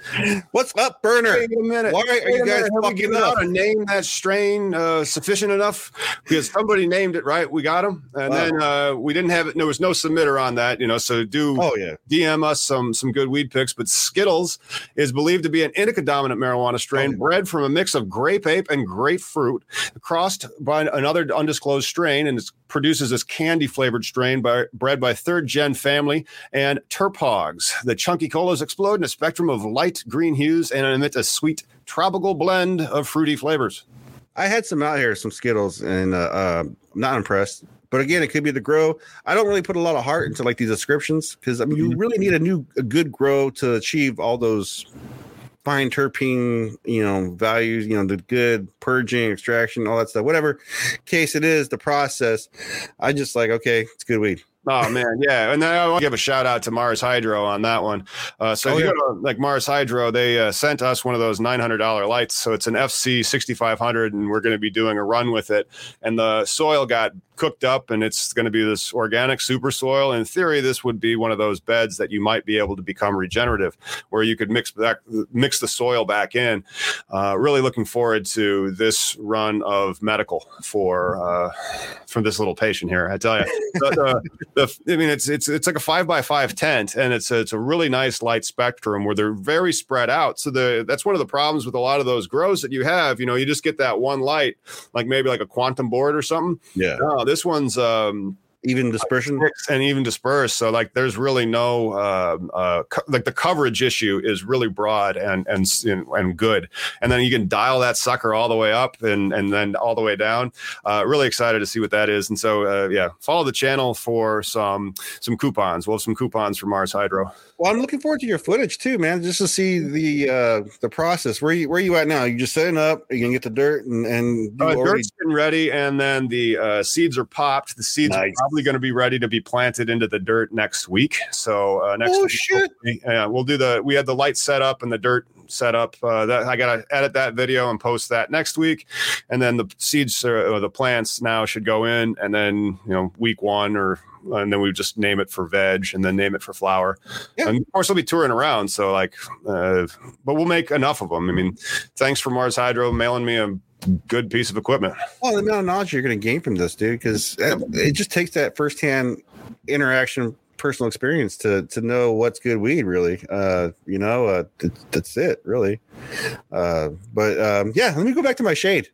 What's up, burner? Wait a minute. Why are you guys minute. Have we fucking up? out a name that strain uh, sufficient enough? Because somebody named it right. We got them, and Wow. then uh, we didn't have it. There was no submitter on that, you know. So do Oh yeah. DM us some some good weed picks. But Skittles is believed to be an indica dominant marijuana strain Oh, bred from a mix of grape ape and grapefruit, crossed by another undisclosed strain, and it produces this candy flavored strain by, bred by third gen family and Terp Hogs. The chunky colas explode in a spectrum of light green hues and emit a sweet tropical blend of fruity flavors. I had some out here, some Skittles, and uh, uh, I'm not impressed. But again, it could be the grow. I don't really put a lot of heart into like these descriptions because I mean, you really need a new, a good grow to achieve all those fine terpene, you know, values. You know, the good purging, extraction, all that stuff. Whatever case it is, the process. I just like okay, it's good weed. Oh man, yeah, and then I want to give a shout out to Mars Hydro on that one. Uh, so Oh, yeah. to like Mars Hydro, they uh, sent us one of those nine hundred dollar lights. So it's an FC sixty five hundred, and we're going to be doing a run with it. And the soil got cooked up, and it's going to be this organic super soil. In theory, this would be one of those beds that you might be able to become regenerative, where you could mix back mix the soil back in. Uh, really looking forward to this run of medical for uh, for this little patient here. I tell you. the, the, I mean, it's it's it's like a five by five tent, and it's a, it's a really nice light spectrum where they're very spread out. So the that's one of the problems with a lot of those grows that you have. You know, you just get that one light, like maybe like a quantum board or something. Yeah, No, this one's um, even dispersion. and even dispersed. So like, there's really no um uh, co- like the coverage issue is really broad and and and and good. And then you can dial that sucker all the way up and and then all the way down. Uh, really excited to see what that is. And so uh, yeah, follow the channel for some some coupons. We'll have some coupons for Mars Hydro. Well, I'm looking forward to your footage too, man, just to see the uh the process. Where you where you at now? You just setting up, you gonna get the dirt and and Uh, already- dirt's been ready, and then the uh, seeds are popped. The seeds Nice. are probably going to be ready to be planted into the dirt next week. So uh, next Oh, week, shit. yeah, we'll do the. We had the light set up and the dirt set up. Uh, that I got to edit that video and post that next week, and then the seeds or the plants now should go in, and then you know week one or. And then we just name it for veg, and then name it for flower. Yeah. And of course, we'll be touring around. So, like, uh, but we'll make enough of them. I mean, thanks for Mars Hydro mailing me a good piece of equipment. Well, the amount of knowledge you're going to gain from this, dude, because it just takes that firsthand interaction, personal experience to to know what's good weed. Really, uh, you know, uh, th- that's it, really. Uh, but um, yeah, let me go back to my shade.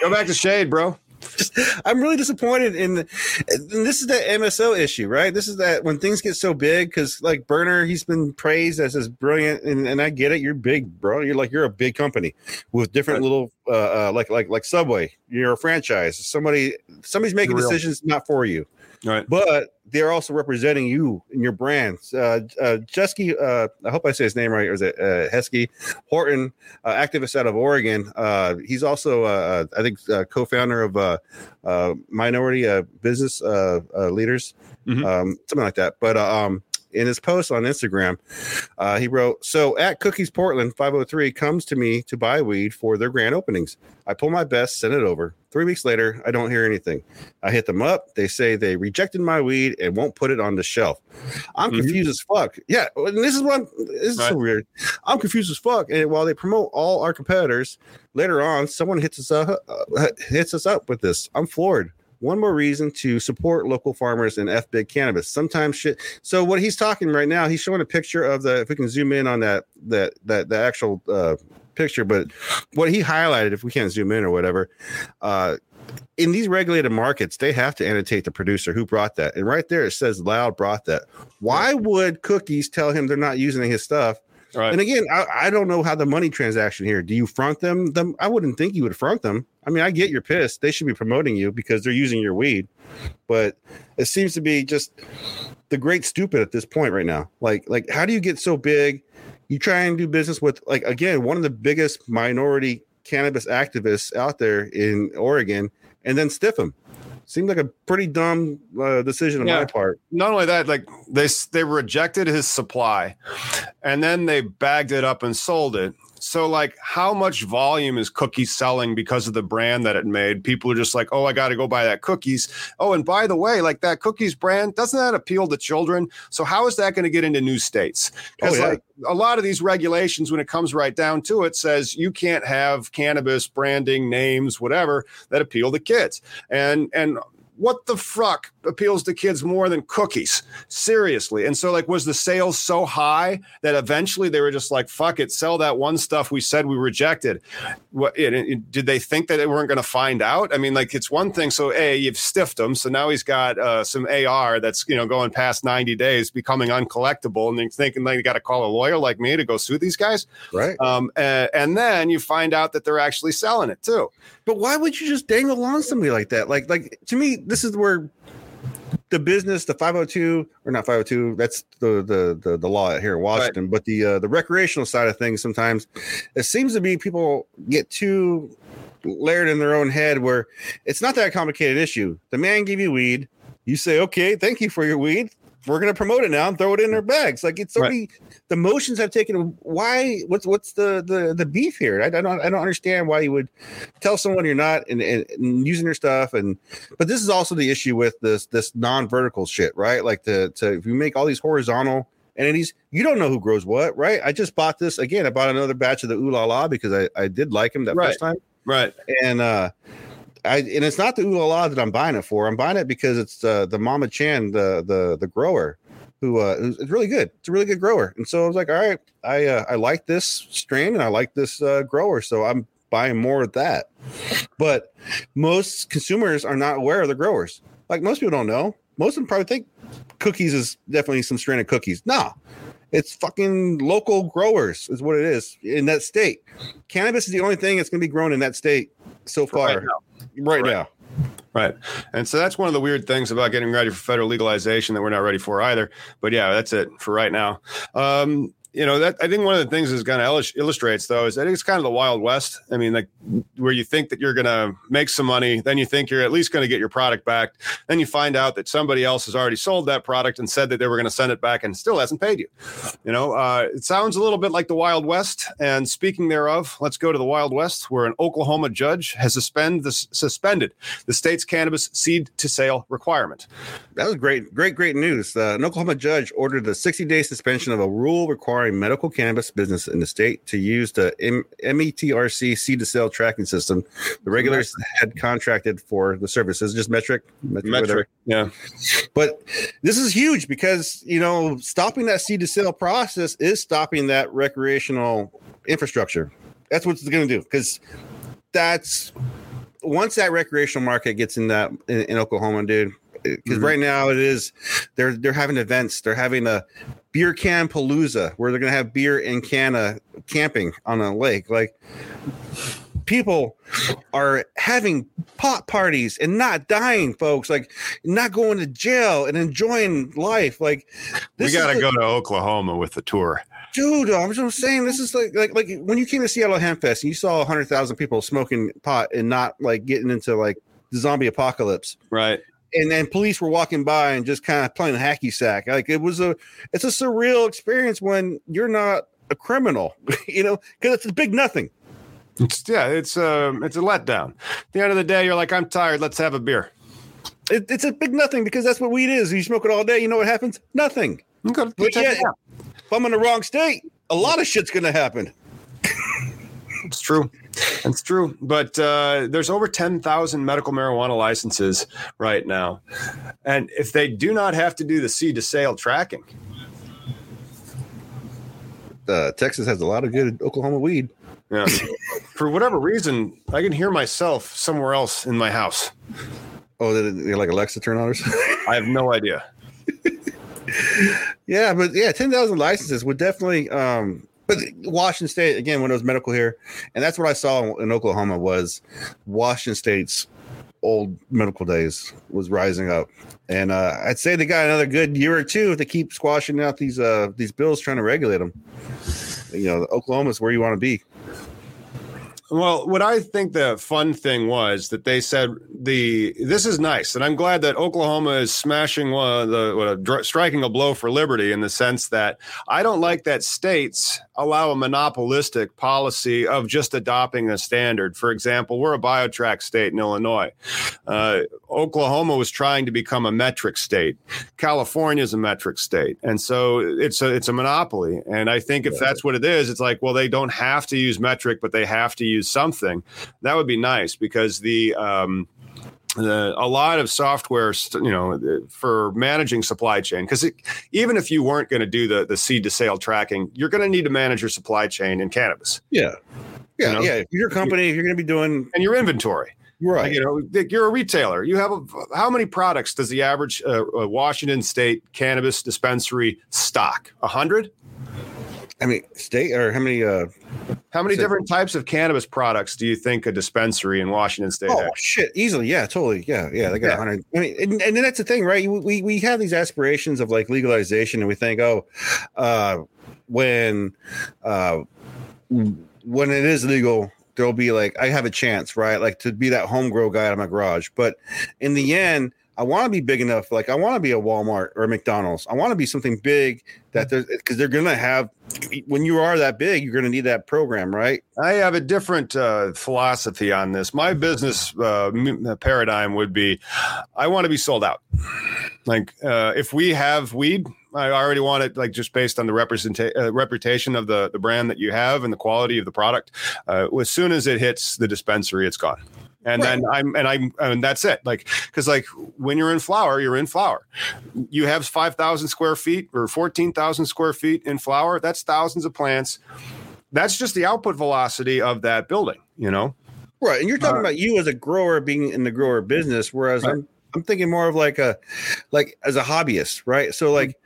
Go back to shade, bro. I'm really disappointed in, the, this is that MSO issue, right? This is that when things get so big, because like Burner, he's been praised as this brilliant, and, and I get it. You're big, bro. You're like you're a big company with different little, uh, uh, like like like Subway. You're a franchise. Somebody, somebody's making decisions not for you. Right. But they're also representing you and your brands. Uh, uh, Jesky, uh, I hope I say his name right, or is it uh, Heskey Horton, uh, activist out of Oregon. Uh, he's also, uh, I think, uh, co-founder of uh, uh, Minority uh, Business uh, uh, Leaders, Mhm. um, something like that. But uh, um, in his post on Instagram, uh, he wrote, "So at Cookies Portland 503 comes to me to buy weed for their grand openings. I pull my best, send it over. Three weeks later, I don't hear anything. I hit them up. They say they rejected my weed and won't put it on the shelf. I'm Mhm. confused as fuck. Yeah, and this is what this is so weird. I'm confused as fuck. And while they promote all our competitors, later on, someone hits us up, uh, hits us up with this. I'm floored. One more reason to support local farmers and F big cannabis. Sometimes shit. So what he's talking right now, he's showing a picture of the. If we can zoom in on that that that the actual uh, picture, but what he highlighted, if we can't zoom in or whatever, uh, in these regulated markets, they have to annotate the producer who brought that. And right there, it says Loud brought that. Why would cookies tell him they're not using his stuff? Right. And again, I, I don't know how the money transaction here. Do you front them? Them? I wouldn't think you would front them. I mean, I get you're pissed. They should be promoting you because they're using your weed, but it seems to be just the great stupid at this point right now. Like, like how do you get so big? You try and do business with like again one of the biggest minority cannabis activists out there in Oregon, and then stiff him. Seemed like a pretty dumb uh, decision on my part. not only that, like they they rejected his supply, and then they bagged it up and sold it. So, like, how much volume is Cookies selling because of the brand that it made? People are just like, "Oh, I got to go buy that Cookies." Oh, and by the way, like that Cookies brand doesn't that appeal to children? So, how is that going to get into new states? Because Oh, yeah. like a lot of these regulations, when it comes right down to it, says you can't have cannabis branding names, whatever, that appeal to kids. And and what the fuck appeals to kids more than cookies? Seriously. And so, like, was the sales so high that eventually they were just like, fuck it, sell that one stuff we said we rejected? What it, it- did they think that they weren't going to find out? I mean, like, it's one thing. So, A, you've stiffed him. So now he's got uh, some AR that's, you know, going past 90 days, becoming uncollectible. And they're thinking they got to call a lawyer like me to go sue these guys. Right. Um, uh, and then you find out that they're actually selling it too. But why would you just dangle on somebody like that? Like, like to me, this is where the business, the 502 or not 502, that's the the the, the law here in Washington. But the uh, the recreational side of things, sometimes it seems to be people get too layered in their own head where it's not that complicated issue. The man gave you weed, you say, okay, thank you for your weed. We're gonna promote it now and throw it in their bags. Like it's Right. already the motions have taken. Why? What's what's the the the beef here? I, I don't I don't understand why you would tell someone you're not and, and, and using their stuff and but this is also the issue with this this non-vertical shit right like the to if you make all these horizontal entities you don't know who grows what right i just bought this again i bought another batch of the ooh la la because i i did like him that Right. first time Right. and uh I, and it's not the ooh la la that I'm buying it for. I'm buying it because it's uh, the Mama Chan, the the the grower, who uh, is really good. It's a really good grower. And so I was like, all right, I uh, I like this strain and I like this uh, grower, so I'm buying more of that. But most consumers are not aware of the growers. Like most people don't know. Most of them probably think cookies is definitely some strain of cookies. No, it's fucking local growers is what it is in that state. Cannabis is the only thing that's going to be grown in that state so far Right now. right Right. now. Right. And so that's one of the weird things about getting ready for federal legalization that we're not ready for either. But yeah, that's it for right now. Um, you know, that I think one of the things that kind of illus- illustrates though is think it's kind of the Wild West. I mean, like where you think that you're going to make some money, then you think you're at least going to get your product back. Then you find out that somebody else has already sold that product and said that they were going to send it back and still hasn't paid you. You know, uh, it sounds a little bit like the Wild West. And speaking thereof, let's go to the Wild West, where an Oklahoma judge has suspend the, suspended the state's cannabis seed to sale requirement. That was great, great, great news. Uh, an Oklahoma judge ordered the 60 day suspension of a rule requiring medical cannabis business in the state to use the M- METRC seed to sale tracking system. The regulators had contracted for the services, just METRC, METRC, whatever. Yeah. But this is huge because you know stopping that seed to sale process is stopping that recreational infrastructure. That's what it's going to do because that's once that recreational market gets in that in, in Oklahoma, dude. Because Mhm. right now it is they're they're having events. They're having a beer can palooza where they're going to have beer and can uh, camping on a lake. Like people are having pot parties and not dying, folks. Like not going to jail and enjoying life. Like we got to go to Oklahoma with the tour dude, I'm just saying this is like like like when you came to Seattle Hempfest and you saw hundred thousand people smoking pot and not like getting into like the zombie apocalypse, right? And then police were walking by and just kind of playing hacky sack. Like it was a it's a surreal experience when you're not a criminal, you know, because it's a big nothing. It's, yeah, it's a um, it's a letdown. At the end of the day, you're like, I'm tired. Let's have a beer. It, it's a big nothing because that's what weed is. You smoke it all day, you know what happens? Nothing. But yeah, if I'm in the wrong state, a lot of shit's going to happen. It's true. It's true. But uh, there's over 10,000 medical marijuana licenses right now. And if they do not have to do the seed to sale tracking, uh, Texas has a lot of good Oklahoma weed. Yeah. For whatever reason, I can hear myself somewhere else in my house. Oh, they like Alexa turn on I have no idea yeah, but yeah, ten thousand licenses would definitely. Um, but Washington State again, when it was medical here, and that's what I saw in Oklahoma was Washington State's old medical days was rising up, and uh, I'd say they got another good year or two if they keep squashing out these uh, these bills trying to regulate them. You know, Oklahoma's where you want to be. Well, what I think the fun thing was that they said the this is nice, and I'm glad that Oklahoma is smashing the striking a blow for liberty in the sense that I don't like that states allow a monopolistic policy of just adopting a standard. For example, we're a BioTrack state in Illinois. Uh, Oklahoma was trying to become a METRC state. California is a METRC state, and so it's a it's a monopoly. And I think if that's what it is, it's like well, they don't have to use METRC, but they have to use something, that would be nice because the um, the, a lot of software, you know, for managing supply chain. Because even if you weren't going to do the the seed to sale tracking, you're going to need to manage your supply chain in cannabis. Yeah, yeah, you know? yeah. Your company, you're going to be doing and your inventory. Right. Like, you know, you're a retailer. You have a, how many products does the average uh, Washington State cannabis dispensary stock? A hundred. I mean, state or how many? Uh, how many different types of cannabis products do you think a dispensary in Washington State? Oh has? shit, easily, yeah, totally, yeah, yeah. They got yeah. hundred. I mean, and, and that's the thing, right? We we have these aspirations of like legalization, and we think, oh, uh, when uh, when it is legal, there'll be like I have a chance, right? Like to be that home grow guy out of my garage. But in the end, I want to be big enough. Like I want to be a Walmart or a McDonald's. I want to be something big that there's because they're to have. When you are that big, you're to need that program, right? I have a different uh, philosophy on this. My business uh, paradigm would be, I want to be sold out. Like uh, if we have weed, I already want it like just based on the representation uh, reputation of the the brand that you have and the quality of the product. Uh, as soon as it hits the dispensary, it's gone and right. then I'm and I'm and that's it. Like because like when you're in flower, you're in flower. You have five thousand square feet or fourteen thousand square feet in flower. That's thousands of plants. That's just the output velocity of that building. You know. Right, and you're talking uh, about you as a grower being in the grower business, whereas right. I'm I'm thinking more of like a like as a hobbyist, right? So like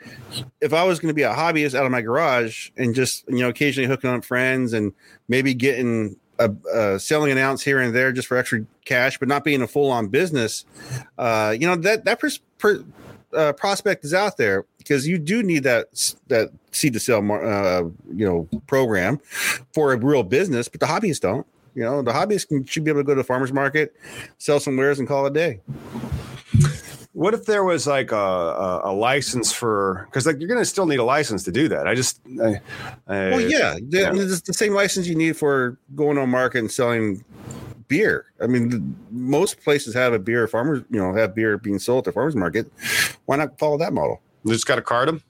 if I was going to be a hobbyist out of my garage and just you know occasionally hooking up friends and maybe getting a, selling an ounce here and there just for extra cash, but not being a full on business, uh, you know that that pers- per, uh, prospect is out there because you do need that that seed to sell, uh, you know, program for a real business, but the hobbyists don't. You know, the hobbyists can, should be able to go to the farmers market, sell some wares, and call it a day. What if there was like a, a, a license for because like you're going to still need a license to do that? I just I, I, well, yeah, the, yeah. it's the same license you need for going on market and selling beer. I mean, most places have a beer farmers, you know, have beer being sold at the farmers market. Why not follow that model? You just got to card them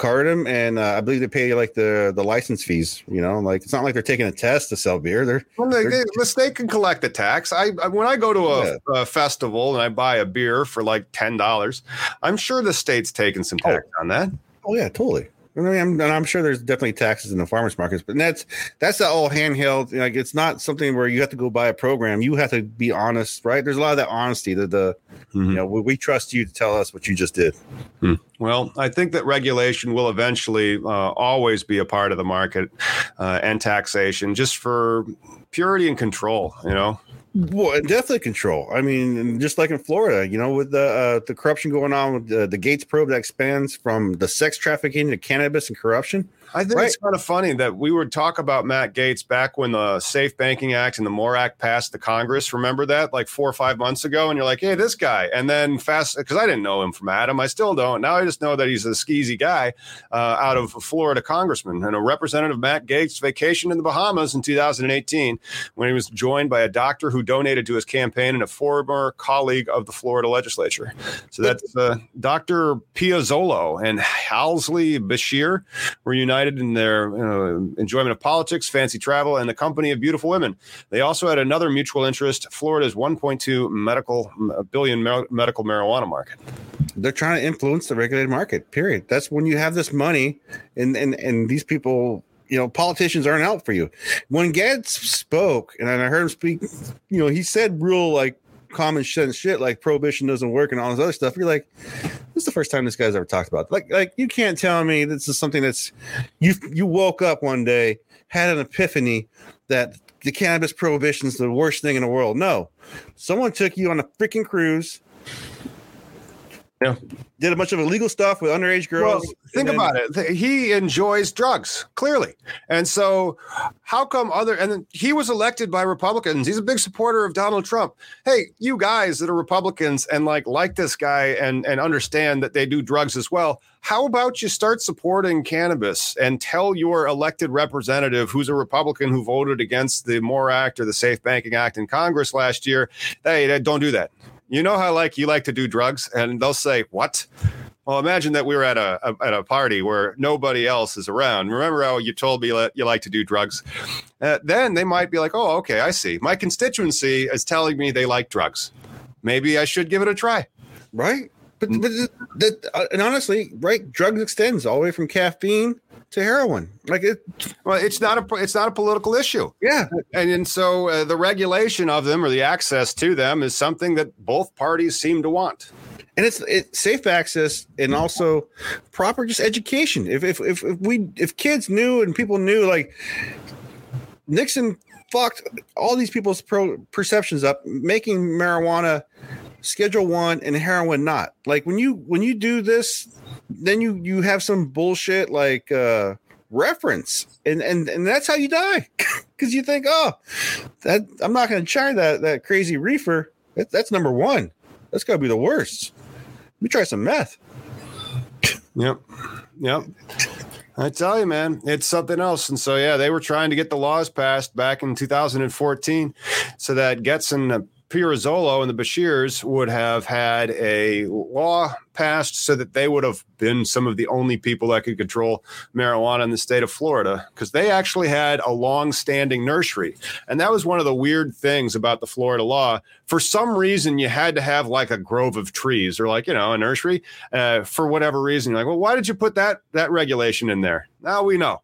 card them, and uh, I believe they pay like the the license fees. You know, like it's not like they're taking a test to sell beer. They're, well, they, they're the state can collect the tax. I, I when I go to a, yeah. a, festival and I buy a beer for like ten dollars, I'm sure the state's taking some tax oh. on that. Oh yeah, totally. I mean, I'm, and I'm sure there's definitely taxes in the farmers markets, but that's that's all handheld. Like it's not something where you have to go buy a program. You have to be honest, right? There's a lot of that honesty. That the mm-hmm. you know we, we, trust you to tell us what you just did. Hmm. Well, I think that regulation will eventually uh, always be a part of the market uh, and taxation, just for purity and control. You know. Well, definitely control. I mean, just like in Florida, you know, with the uh, the corruption going on with the, the Gaetz probe that expands from the sex trafficking to cannabis and corruption. I think right. it's kind of funny that we would talk about Matt Gaetz back when the Safe Banking Act and the MORE Act passed the Congress. Remember that, like four or five months ago, and you're like, "Hey, this guy," and then fast because I didn't know him from Adam, I still don't. Now I just know that he's a skeezy guy uh, out of Florida congressman and a representative. Matt Gaetz vacationed in the Bahamas in 2018 when he was joined by a doctor who donated to his campaign and a former colleague of the Florida legislature. So that's uh, Dr. Pirozzolo and Halsey Beshears were united united in their uh, enjoyment of politics, fancy travel, and the company of beautiful women. They also had another mutual interest: Florida's 1.2 medical billion medical marijuana market. They're trying to influence the regulated market. Period. That's when you have this money, and and and these people you know, politicians aren't out for you. When Gaetz spoke, and I heard him speak, you know, he said real like common sense shit like prohibition doesn't work and all this other stuff. You're like, this is the first time this guy's ever talked about. It. Like, like you can't tell me this is something that's you you woke up one day, had an epiphany that the cannabis prohibition is the worst thing in the world. No, someone took you on a freaking cruise yeah. Did a bunch of illegal stuff with underage girls. Well, think then- about it. He enjoys drugs, clearly. And so, how come other, and he was elected by Republicans. He's a big supporter of Donald Trump. Hey, you guys that are Republicans and like, like this guy and, and understand that they do drugs as well. How about you start supporting cannabis and tell your elected representative who's a Republican who voted against the MORE Act or the Safe Banking Act in Congress last year? Hey, don't do that you know how like you like to do drugs? And they'll say what? Well imagine that we were at a, a, at a party where nobody else is around. Remember how you told me that you like to do drugs? Uh, then they might be like oh okay i see. My constituency is telling me they like drugs. Maybe i should give it a try. Right? But, but that, uh, and honestly right drugs extends all the way from caffeine to heroin. Like it, well, it's not a it's not a political issue. Yeah, and and so uh, the regulation of them or the access to them is something that both parties seem to want. And it's it's safe access and also proper just education. If if if, if we if kids knew and people knew like Nixon fucked all these people's pro- perceptions up, making marijuana Schedule One and heroin not. Like when you when you do this then you you have some bullshit like uh reference. And and and that's how you die. Because you think oh that i'm not going to try that that crazy reefer. That, that's number one. That's got to be the worst. Let me try some meth. Yep. Yep. I tell you, man, it's something else. And so, yeah, they were trying to get the laws passed back in 2014 so that Getson Pirozzolo and the Beshears would have had a law passed so that they would have been some of the only people that could control marijuana in the state of Florida because they actually had a long-standing nursery. And that was one of the weird things about the Florida law. For some reason, you had to have like a grove of trees or like, you know, a nursery uh, for whatever reason. You're like, well, why did you put that that regulation in there? Now we know.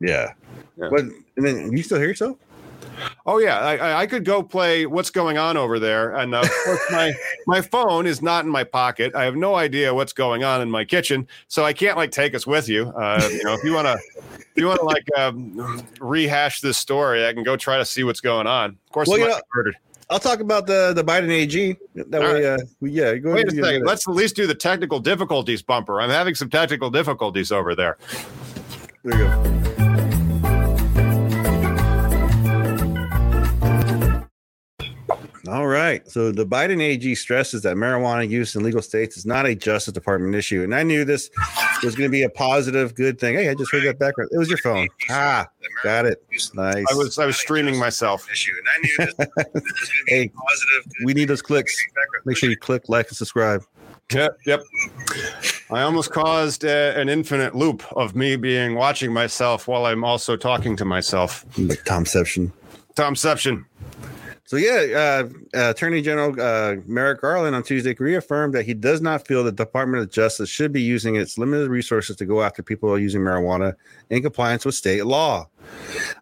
Yeah. yeah. But and then you still hear yourself? Oh yeah, I, I could go play what's going on over there, and uh, of course my my phone is not in my pocket. I have no idea what's going on in my kitchen, so I can't like take us with you. Uh, you know, if you want to, if you want to like um, rehash this story, I can go try to see what's going on. Of course, well, you know, murdered. I'll talk about the the Biden AG. That All way, right. uh, yeah. Go Wait a second. Let's at least do the technical difficulties bumper. I'm having some technical difficulties over there. There you go. All right. So the Biden AG stresses that marijuana use in legal states is not a Justice Department issue. And I knew this was going to be a positive, good thing. Hey, I just heard that background. It was your phone. Ah, got it. Nice. I was I was streaming myself. Issue, and I knew this. hey, positive. We need those clicks. Make sure you click, like, and subscribe. Yep, yep. I almost caused uh, an infinite loop of me being watching myself while I'm also talking to myself. Like Tomception. Tomception. So yeah, uh, uh, Attorney General uh, Merrick Garland on Tuesday reaffirmed that he does not feel the Department of Justice should be using its limited resources to go after people using marijuana in compliance with state law.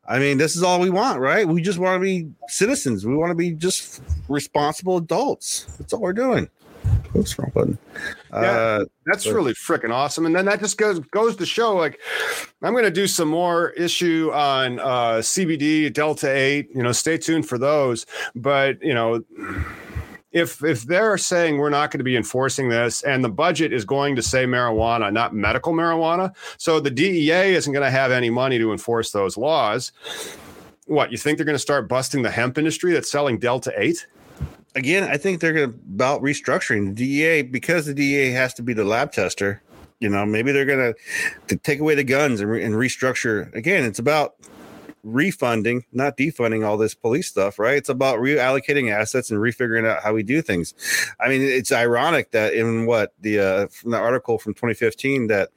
I mean, this is all we want, right? We just want to be citizens. We want to be just responsible adults. That's all we're doing. Oops, wrong button. Yeah. Uh, That's But- really freaking awesome. And then that just goes goes to show like I'm going to do some more issue on uh, CBD Delta 8, you know, stay tuned for those, but you know if if they're saying we're not going to be enforcing this and the budget is going to say marijuana, not medical marijuana, so the DEA isn't going to have any money to enforce those laws. What, you think they're going to start busting the hemp industry that's selling Delta 8? Again, I think they're going to about restructuring the DEA because the DEA has to be the lab tester. You know, maybe they're going to take away the guns and, re- and restructure. Again, it's about refunding, not defunding all this police stuff, right? It's about reallocating assets and refiguring out how we do things. I mean, it's ironic that in what the uh, from the article from 2015 that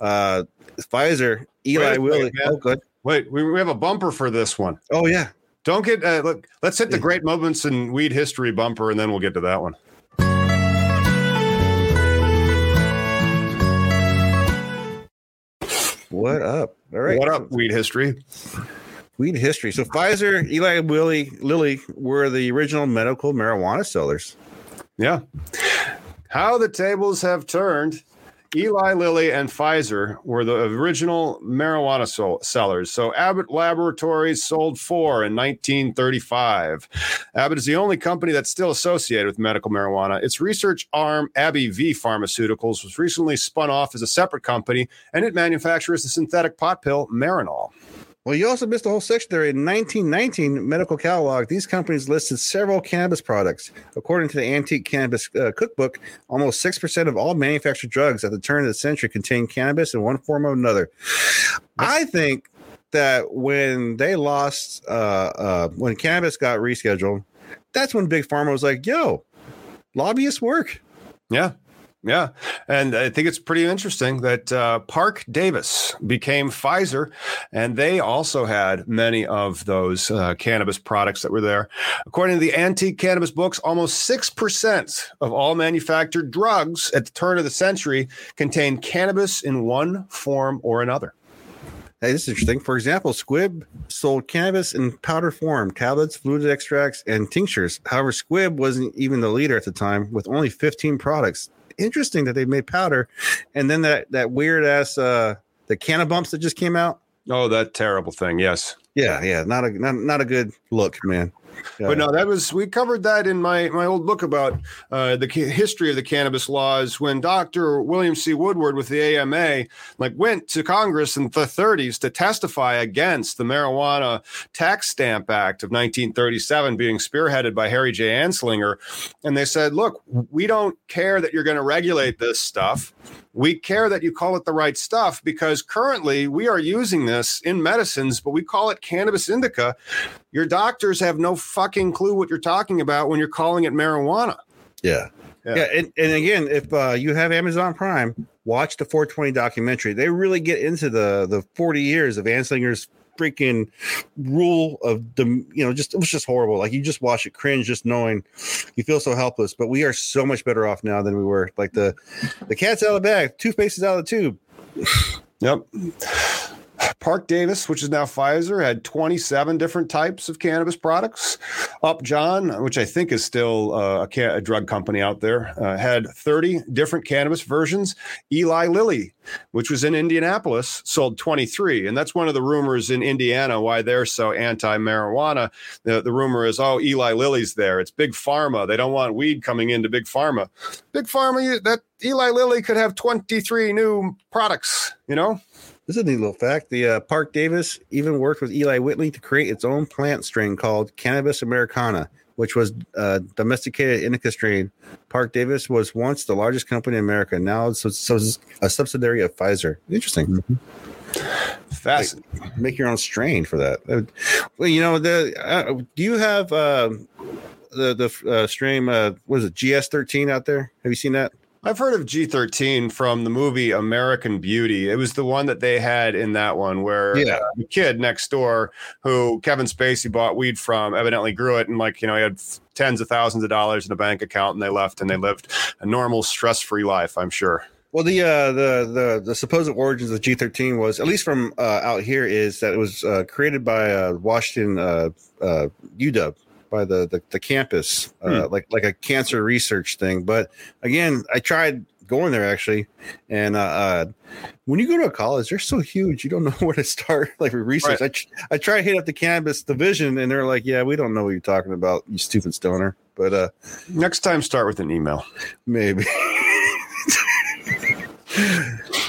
uh, Pfizer, Eli Wait a Willy, second, man. oh good, Wait, we, we have a bumper for this one. oh yeah, Don't get uh, look. Let's hit the great moments in weed history bumper, and then we'll get to that one. what up? All right, What up, weed history? Weed history. So Pfizer, Eli Willy, Lilly were the original medical marijuana sellers. Yeah. How the tables have turned. Eli Lilly and Pfizer were the original marijuana sol- sellers. So Abbott Laboratories sold four in 1935. Abbott is the only company that's still associated with medical marijuana. Its research arm, AbbVie Pharmaceuticals, was recently spun off as a separate company, and it manufactures the synthetic pot pill Marinol. Well, you also missed a whole section there. In 1919 medical catalog, these companies listed several cannabis products. According to the Antique Cannabis uh, Cookbook, almost 6% of all manufactured drugs at the turn of the century contained cannabis in one form or another. I think that when they lost, uh, uh, when cannabis got rescheduled, that's when Big Pharma was like, yo, lobbyists work. Yeah. Yeah. And I think it's pretty interesting that uh, Parke-Davis became Pfizer, and they also had many of those uh, cannabis products that were there. According to the antique cannabis books, almost 6% of all manufactured drugs at the turn of the century contained cannabis in one form or another. Hey, this is interesting. For example, Squibb sold cannabis in powder form, tablets, fluid extracts, and tinctures. However, Squibb wasn't even the leader at the time with only 15 products. Interesting that they made powder. And then that, that weird ass, uh, the canna bumps that just came out. Oh, that terrible thing. Yes. Yeah, yeah, not a not, not a good look, man. Yeah. But no, that was we covered that in my my old book about uh, the history of the cannabis laws when Dr. William C. Woodward with the AMA like went to Congress in the 30s to testify against the Marijuana Tax Stamp Act of 1937 being spearheaded by Harry J. Anslinger, and they said, "Look, we don't care that you're going to regulate this stuff." We care that you call it the right stuff because currently we are using this in medicines, but we call it cannabis indica. Your doctors have no fucking clue what you're talking about when you're calling it marijuana. Yeah. Yeah. Yeah. and, and again, if uh, you have Amazon Prime, watch the 420 documentary. They really get into the the 40 years of Anslinger's freaking rule of the you know just it was just horrible. Like you just watch it cringe just knowing you feel so helpless. But we are so much better off now than we were. Like the the cat's out of the bag toothpaste is out of the tube. Yep. Parke-Davis, which is now Pfizer, had 27 different types of cannabis products. Upjohn, which I think is still uh, a, ca- a drug company out there, uh, had 30 different cannabis versions. Eli Lilly, which was in Indianapolis, sold 23. And that's one of the rumors in Indiana why they're so anti marijuana. The, the rumor is, oh, Eli Lilly's there. It's big pharma. They don't want weed coming into big pharma. Big pharma, that Eli Lilly could have 23 new products, you know? This is a neat little fact the uh, Parke-Davis even worked with Eli Lilly to create its own plant strain called cannabis americana which was a domesticated indica strain Parke-Davis was once the largest company in america now it's, a subsidiary of pfizer interesting Fascinating. make your own strain for that. Uh, Well, you know, the uh, do you have uh, the the uh, strain? Uh, what is it GS thirteen out there? Have you seen that? I've heard of G13 from the movie American Beauty. It was the one that they had in that one where Yeah. uh, the kid next door who Kevin Spacey bought weed from evidently grew it and like, you know, he had tens of thousands of dollars in a bank account and they left and they lived a normal stress-free life, I'm sure. Well, the uh, the the the supposed origins of G thirteen was at least from uh, out here is that it was uh, created by uh, Washington uh, uh, UW by the the, the campus, uh, like like a cancer research thing. But again, I tried going there actually, and uh, uh, when you go to a college, they're so huge, you don't know where to start. Like research, I tr- I try to hit up the cannabis division, and they're like, "Yeah, we don't know what you're talking about, you stupid stoner." But uh, Next time, start with an email. maybe.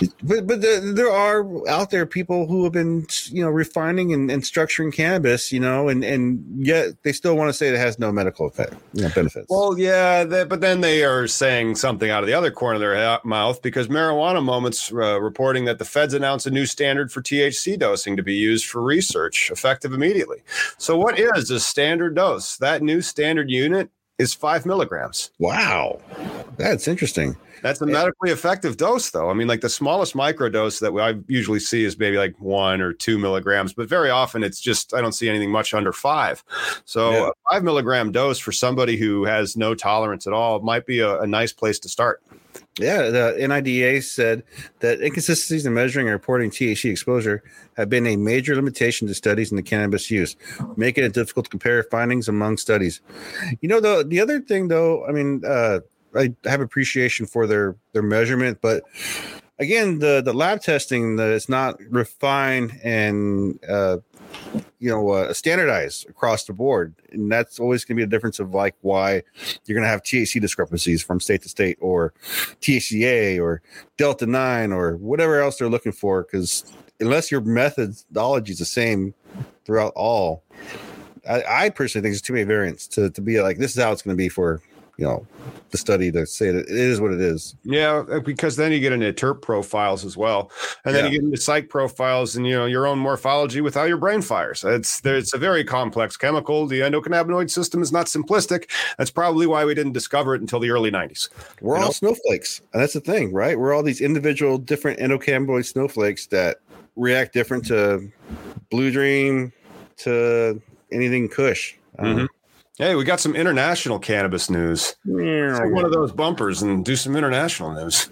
but but there, there are out there people who have been you know refining and, and structuring cannabis you know and and yet they still want to say it has no medical effect you know, benefits Well, yeah, they, but then they are saying something out of the other corner of their mouth because Marijuana Moments uh, reporting that the feds announced a new standard for THC dosing to be used for research, effective immediately. So, what is a standard dose? That new standard unit is five milligrams. wow that's interesting That's a medically effective dose, though. I mean, like the smallest microdose that I usually see is maybe like one or two milligrams, but very often it's just, I don't see anything much under five. So Yeah. a five milligram dose for somebody who has no tolerance at all might be a, a nice place to start. Yeah, the NIDA said that inconsistencies in measuring and reporting THC exposure have been a major limitation to studies in the cannabis use, making it difficult to compare findings among studies. You know, the the other thing, though, I mean, uh, I have appreciation for their their measurement, but again, the the lab testing that it's not refined and uh, you know uh, standardized across the board, and that's always going to be a difference of like why you're going to have THC discrepancies from state to state, or THCA, or Delta Nine, or whatever else they're looking for. Because unless your methodology is the same throughout all, I, I personally think there's too many variants to to be like this is how it's going to be for you know the study to say that it is what it is. Yeah, uh, because then you get into terp profiles as well, and then Yeah. you get into psych profiles and you know your own morphology with how your brain fires. It's there, it's a very complex chemical. The endocannabinoid system is not simplistic. That's probably why we didn't discover it until the early '90s. We're You all know? snowflakes, and that's the thing, right? We're all these individual, different endocannabinoid snowflakes that react different to Blue Dream, to anything Kush. Um, Mhm. Hey, we got some international cannabis news. Take one of those bumpers and do some international news.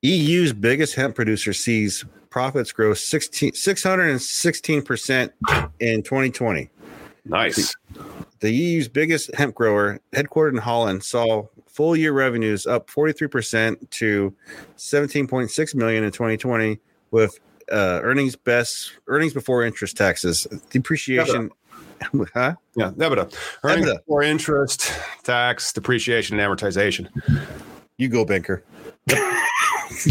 EU's biggest hemp producer sees profits grow 16, 616% in 2020. Nice. The EU's biggest hemp grower, headquartered in Holland, saw full year revenues up 43% to 17.6 million in 2020 with uh, earnings best earnings before interest taxes depreciation huh Yeah, EBITDA. Earnings EBITDA. before interest, tax, depreciation, and amortization. you go banker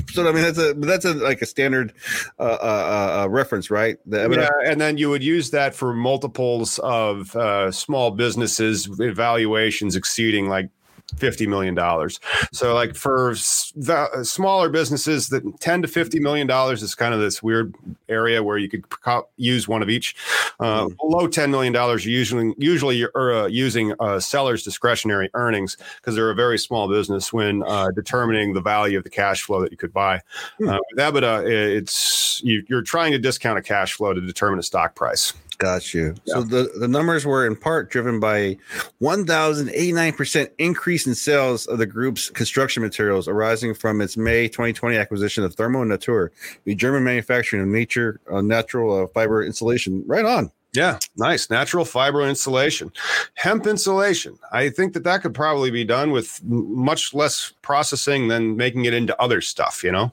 so i mean that's a that's a like a standard uh, uh, uh reference right the. Yeah, and then you would use that for multiples of uh, small businesses evaluations exceeding like fifty million dollars. So, like for s- the smaller businesses, that ten to fifty million dollars is kind of this weird area where you could co- use one of each. Uh, Below ten million dollars, usually usually you're uh, using uh, sellers' discretionary earnings because they're a very small business when uh, determining the value of the cash flow that you could buy. Hmm. Uh, with EBITDA, it's you, you're trying to discount a cash flow to determine a stock price. Got you. So the, the numbers were in part driven by a 1,089% increase in sales of the group's construction materials arising from its May 2020 acquisition of Thermo Natur, a German manufacturer of nature uh, natural uh, fiber insulation. Right on. Yeah, nice. Natural fiber insulation, hemp insulation. I think that that could probably be done with much less processing than making it into other stuff, you know?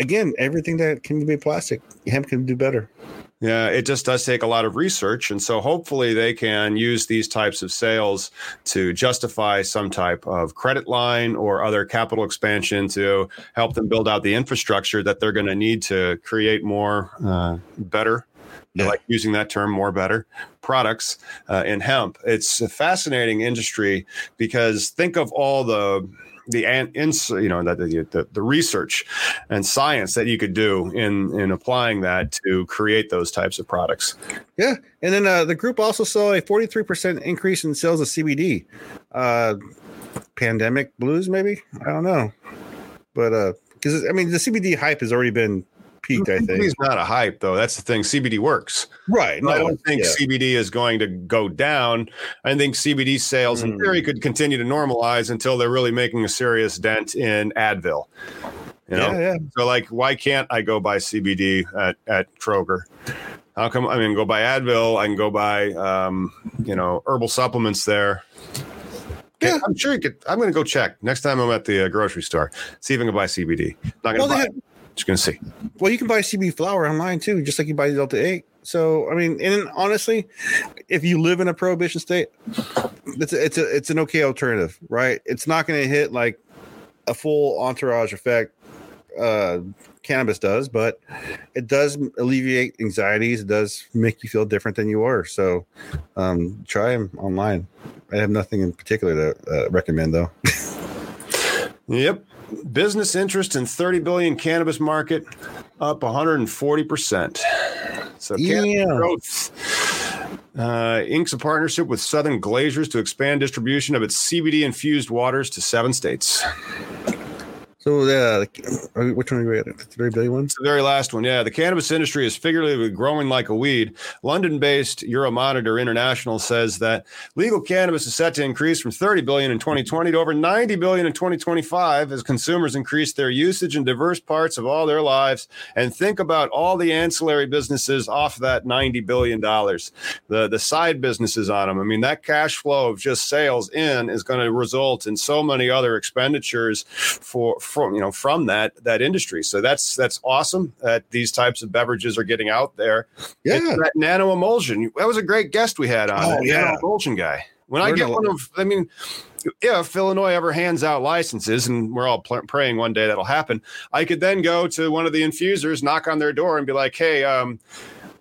Again, everything that can be plastic, hemp can do better. Yeah, it just does take a lot of research. And so hopefully they can use these types of sales to justify some type of credit line or other capital expansion to help them build out the infrastructure that they're going to need to create more uh, better. Yeah. like using that term more better products uh, in hemp. It's a fascinating industry because think of all the the ins, you know the, the the research and science that you could do in in applying that to create those types of products. Yeah. And then uh, the group also saw a 43% increase in sales of CBD. Uh, pandemic blues, maybe? I don't know. But uh, because I mean, the CBD hype has already been peaked, I think. Is not a hype though. That's the thing. CBD works. Right. I don't think yeah. CBD is going to go down. I think CBD sales in Mm. theory could continue to normalize until they're really making a serious dent in Advil. You know, Yeah, yeah. so like, why can't I go buy CBD at at Kroger? How come? I mean, go buy Advil. I can go buy, um, you know, herbal supplements there. Yeah. I'm sure you could. I'm going to go check next time I'm at the uh, grocery store. See if I can buy CBD. Not going to Well, buy. Just going to see. Well, you can buy CB flour online too, just like you buy Delta 8. So, I mean, and honestly, if you live in a prohibition state, it's a, it's a it's an okay alternative, right? It's not going to hit like a full entourage effect uh cannabis does, but it does alleviate anxieties. It does make you feel different than you are. So, um try them online. I have nothing in particular to uh, recommend though. Yep. Business interest in 30 billion cannabis market up 140%. So Yeah. growth uh, inks a partnership with Southern Glazer's to expand distribution of its CBD infused waters to seven states. So, uh, which one are we at? The 30 billion one? The very last one. Yeah, the cannabis industry is figuratively growing like a weed. London-based Euromonitor International says that legal cannabis is set to increase from 30 billion in 2020 to over 90 billion in 2025 as consumers increase their usage in diverse parts of all their lives. And think about all the ancillary businesses off that 90 billion dollars. The the side businesses on them. I mean, that cash flow of just sales in is going to result in so many other expenditures for from you know from that that industry. So that's that's awesome that these types of beverages are getting out there. Yeah. It's that nano emulsion. That was a great guest we had on. Oh, yeah. nano emulsion guy. When I get one of, I mean, if Illinois ever hands out licenses, and we're all pl- praying one day that'll happen, I could then go to one of the infusers, knock on their door, and be like, "Hey, um,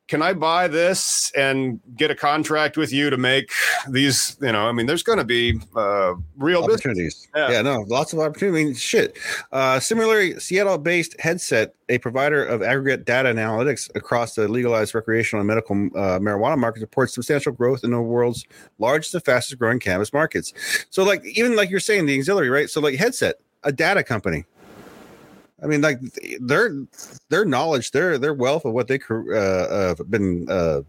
can I buy this and get a contract with you to make these? You know, I mean, there's going to be uh, real business. opportunities. Yeah. Yeah. no, lots of opportunity. I mean, shit. Uh, similarly, Seattle-based Headset, a provider of aggregate data analytics across the legalized recreational and medical uh, marijuana market, reports substantial growth in the world's largest and fastest growing cannabis markets. So, like, even like you're saying, the auxiliary, right? So, like, Headset, a data company. I mean, like their their knowledge, their their wealth of what they uh, uh, have been uh,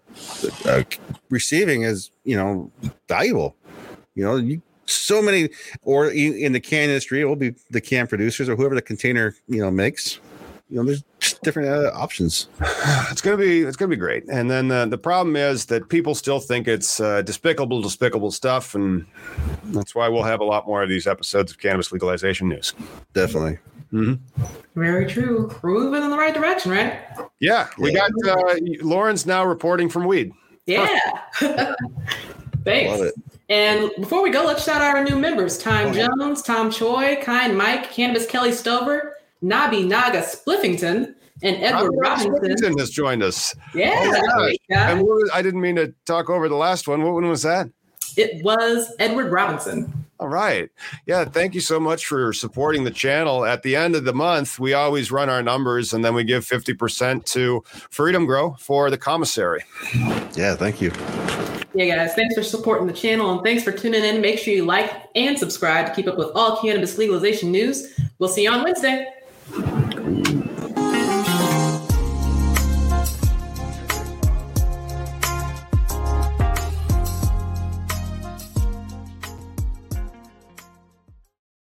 uh, receiving is you know valuable. You know, you so many, or in in the can industry, it will be the can producers or whoever the container you know makes. You know, there's just different uh, options. It's gonna be it's gonna be great. And then uh, the problem is that people still think it's uh, despicable, despicable stuff, and that's why we'll have a lot more of these episodes of cannabis legalization news. Definitely. Very true. We're moving in the right direction, right? Yeah, we Yeah. got uh, Lauren's now reporting from weed. Yeah. Thanks. Love it. And before we go, let's shout out our new members Time Oh, yeah. Jones, Tom Choi, Kind Mike, Cannabis Kelly Stover, Nabi Naga Spliffington, and Edward Robinson. Robinson has joined us. Yeah. Oh yeah. And what was, I didn't mean to talk over the last one. What one was that? It was Edward Robinson. All right. Yeah. Thank you so much for supporting the channel. At the end of the month, we always run our numbers and then we give 50% to Freedom Grow for the commissary. Yeah, thank you. Yeah, guys, thanks for supporting the channel and thanks for tuning in. Make sure you like and subscribe to keep up with all cannabis legalization news. We'll see you on Wednesday.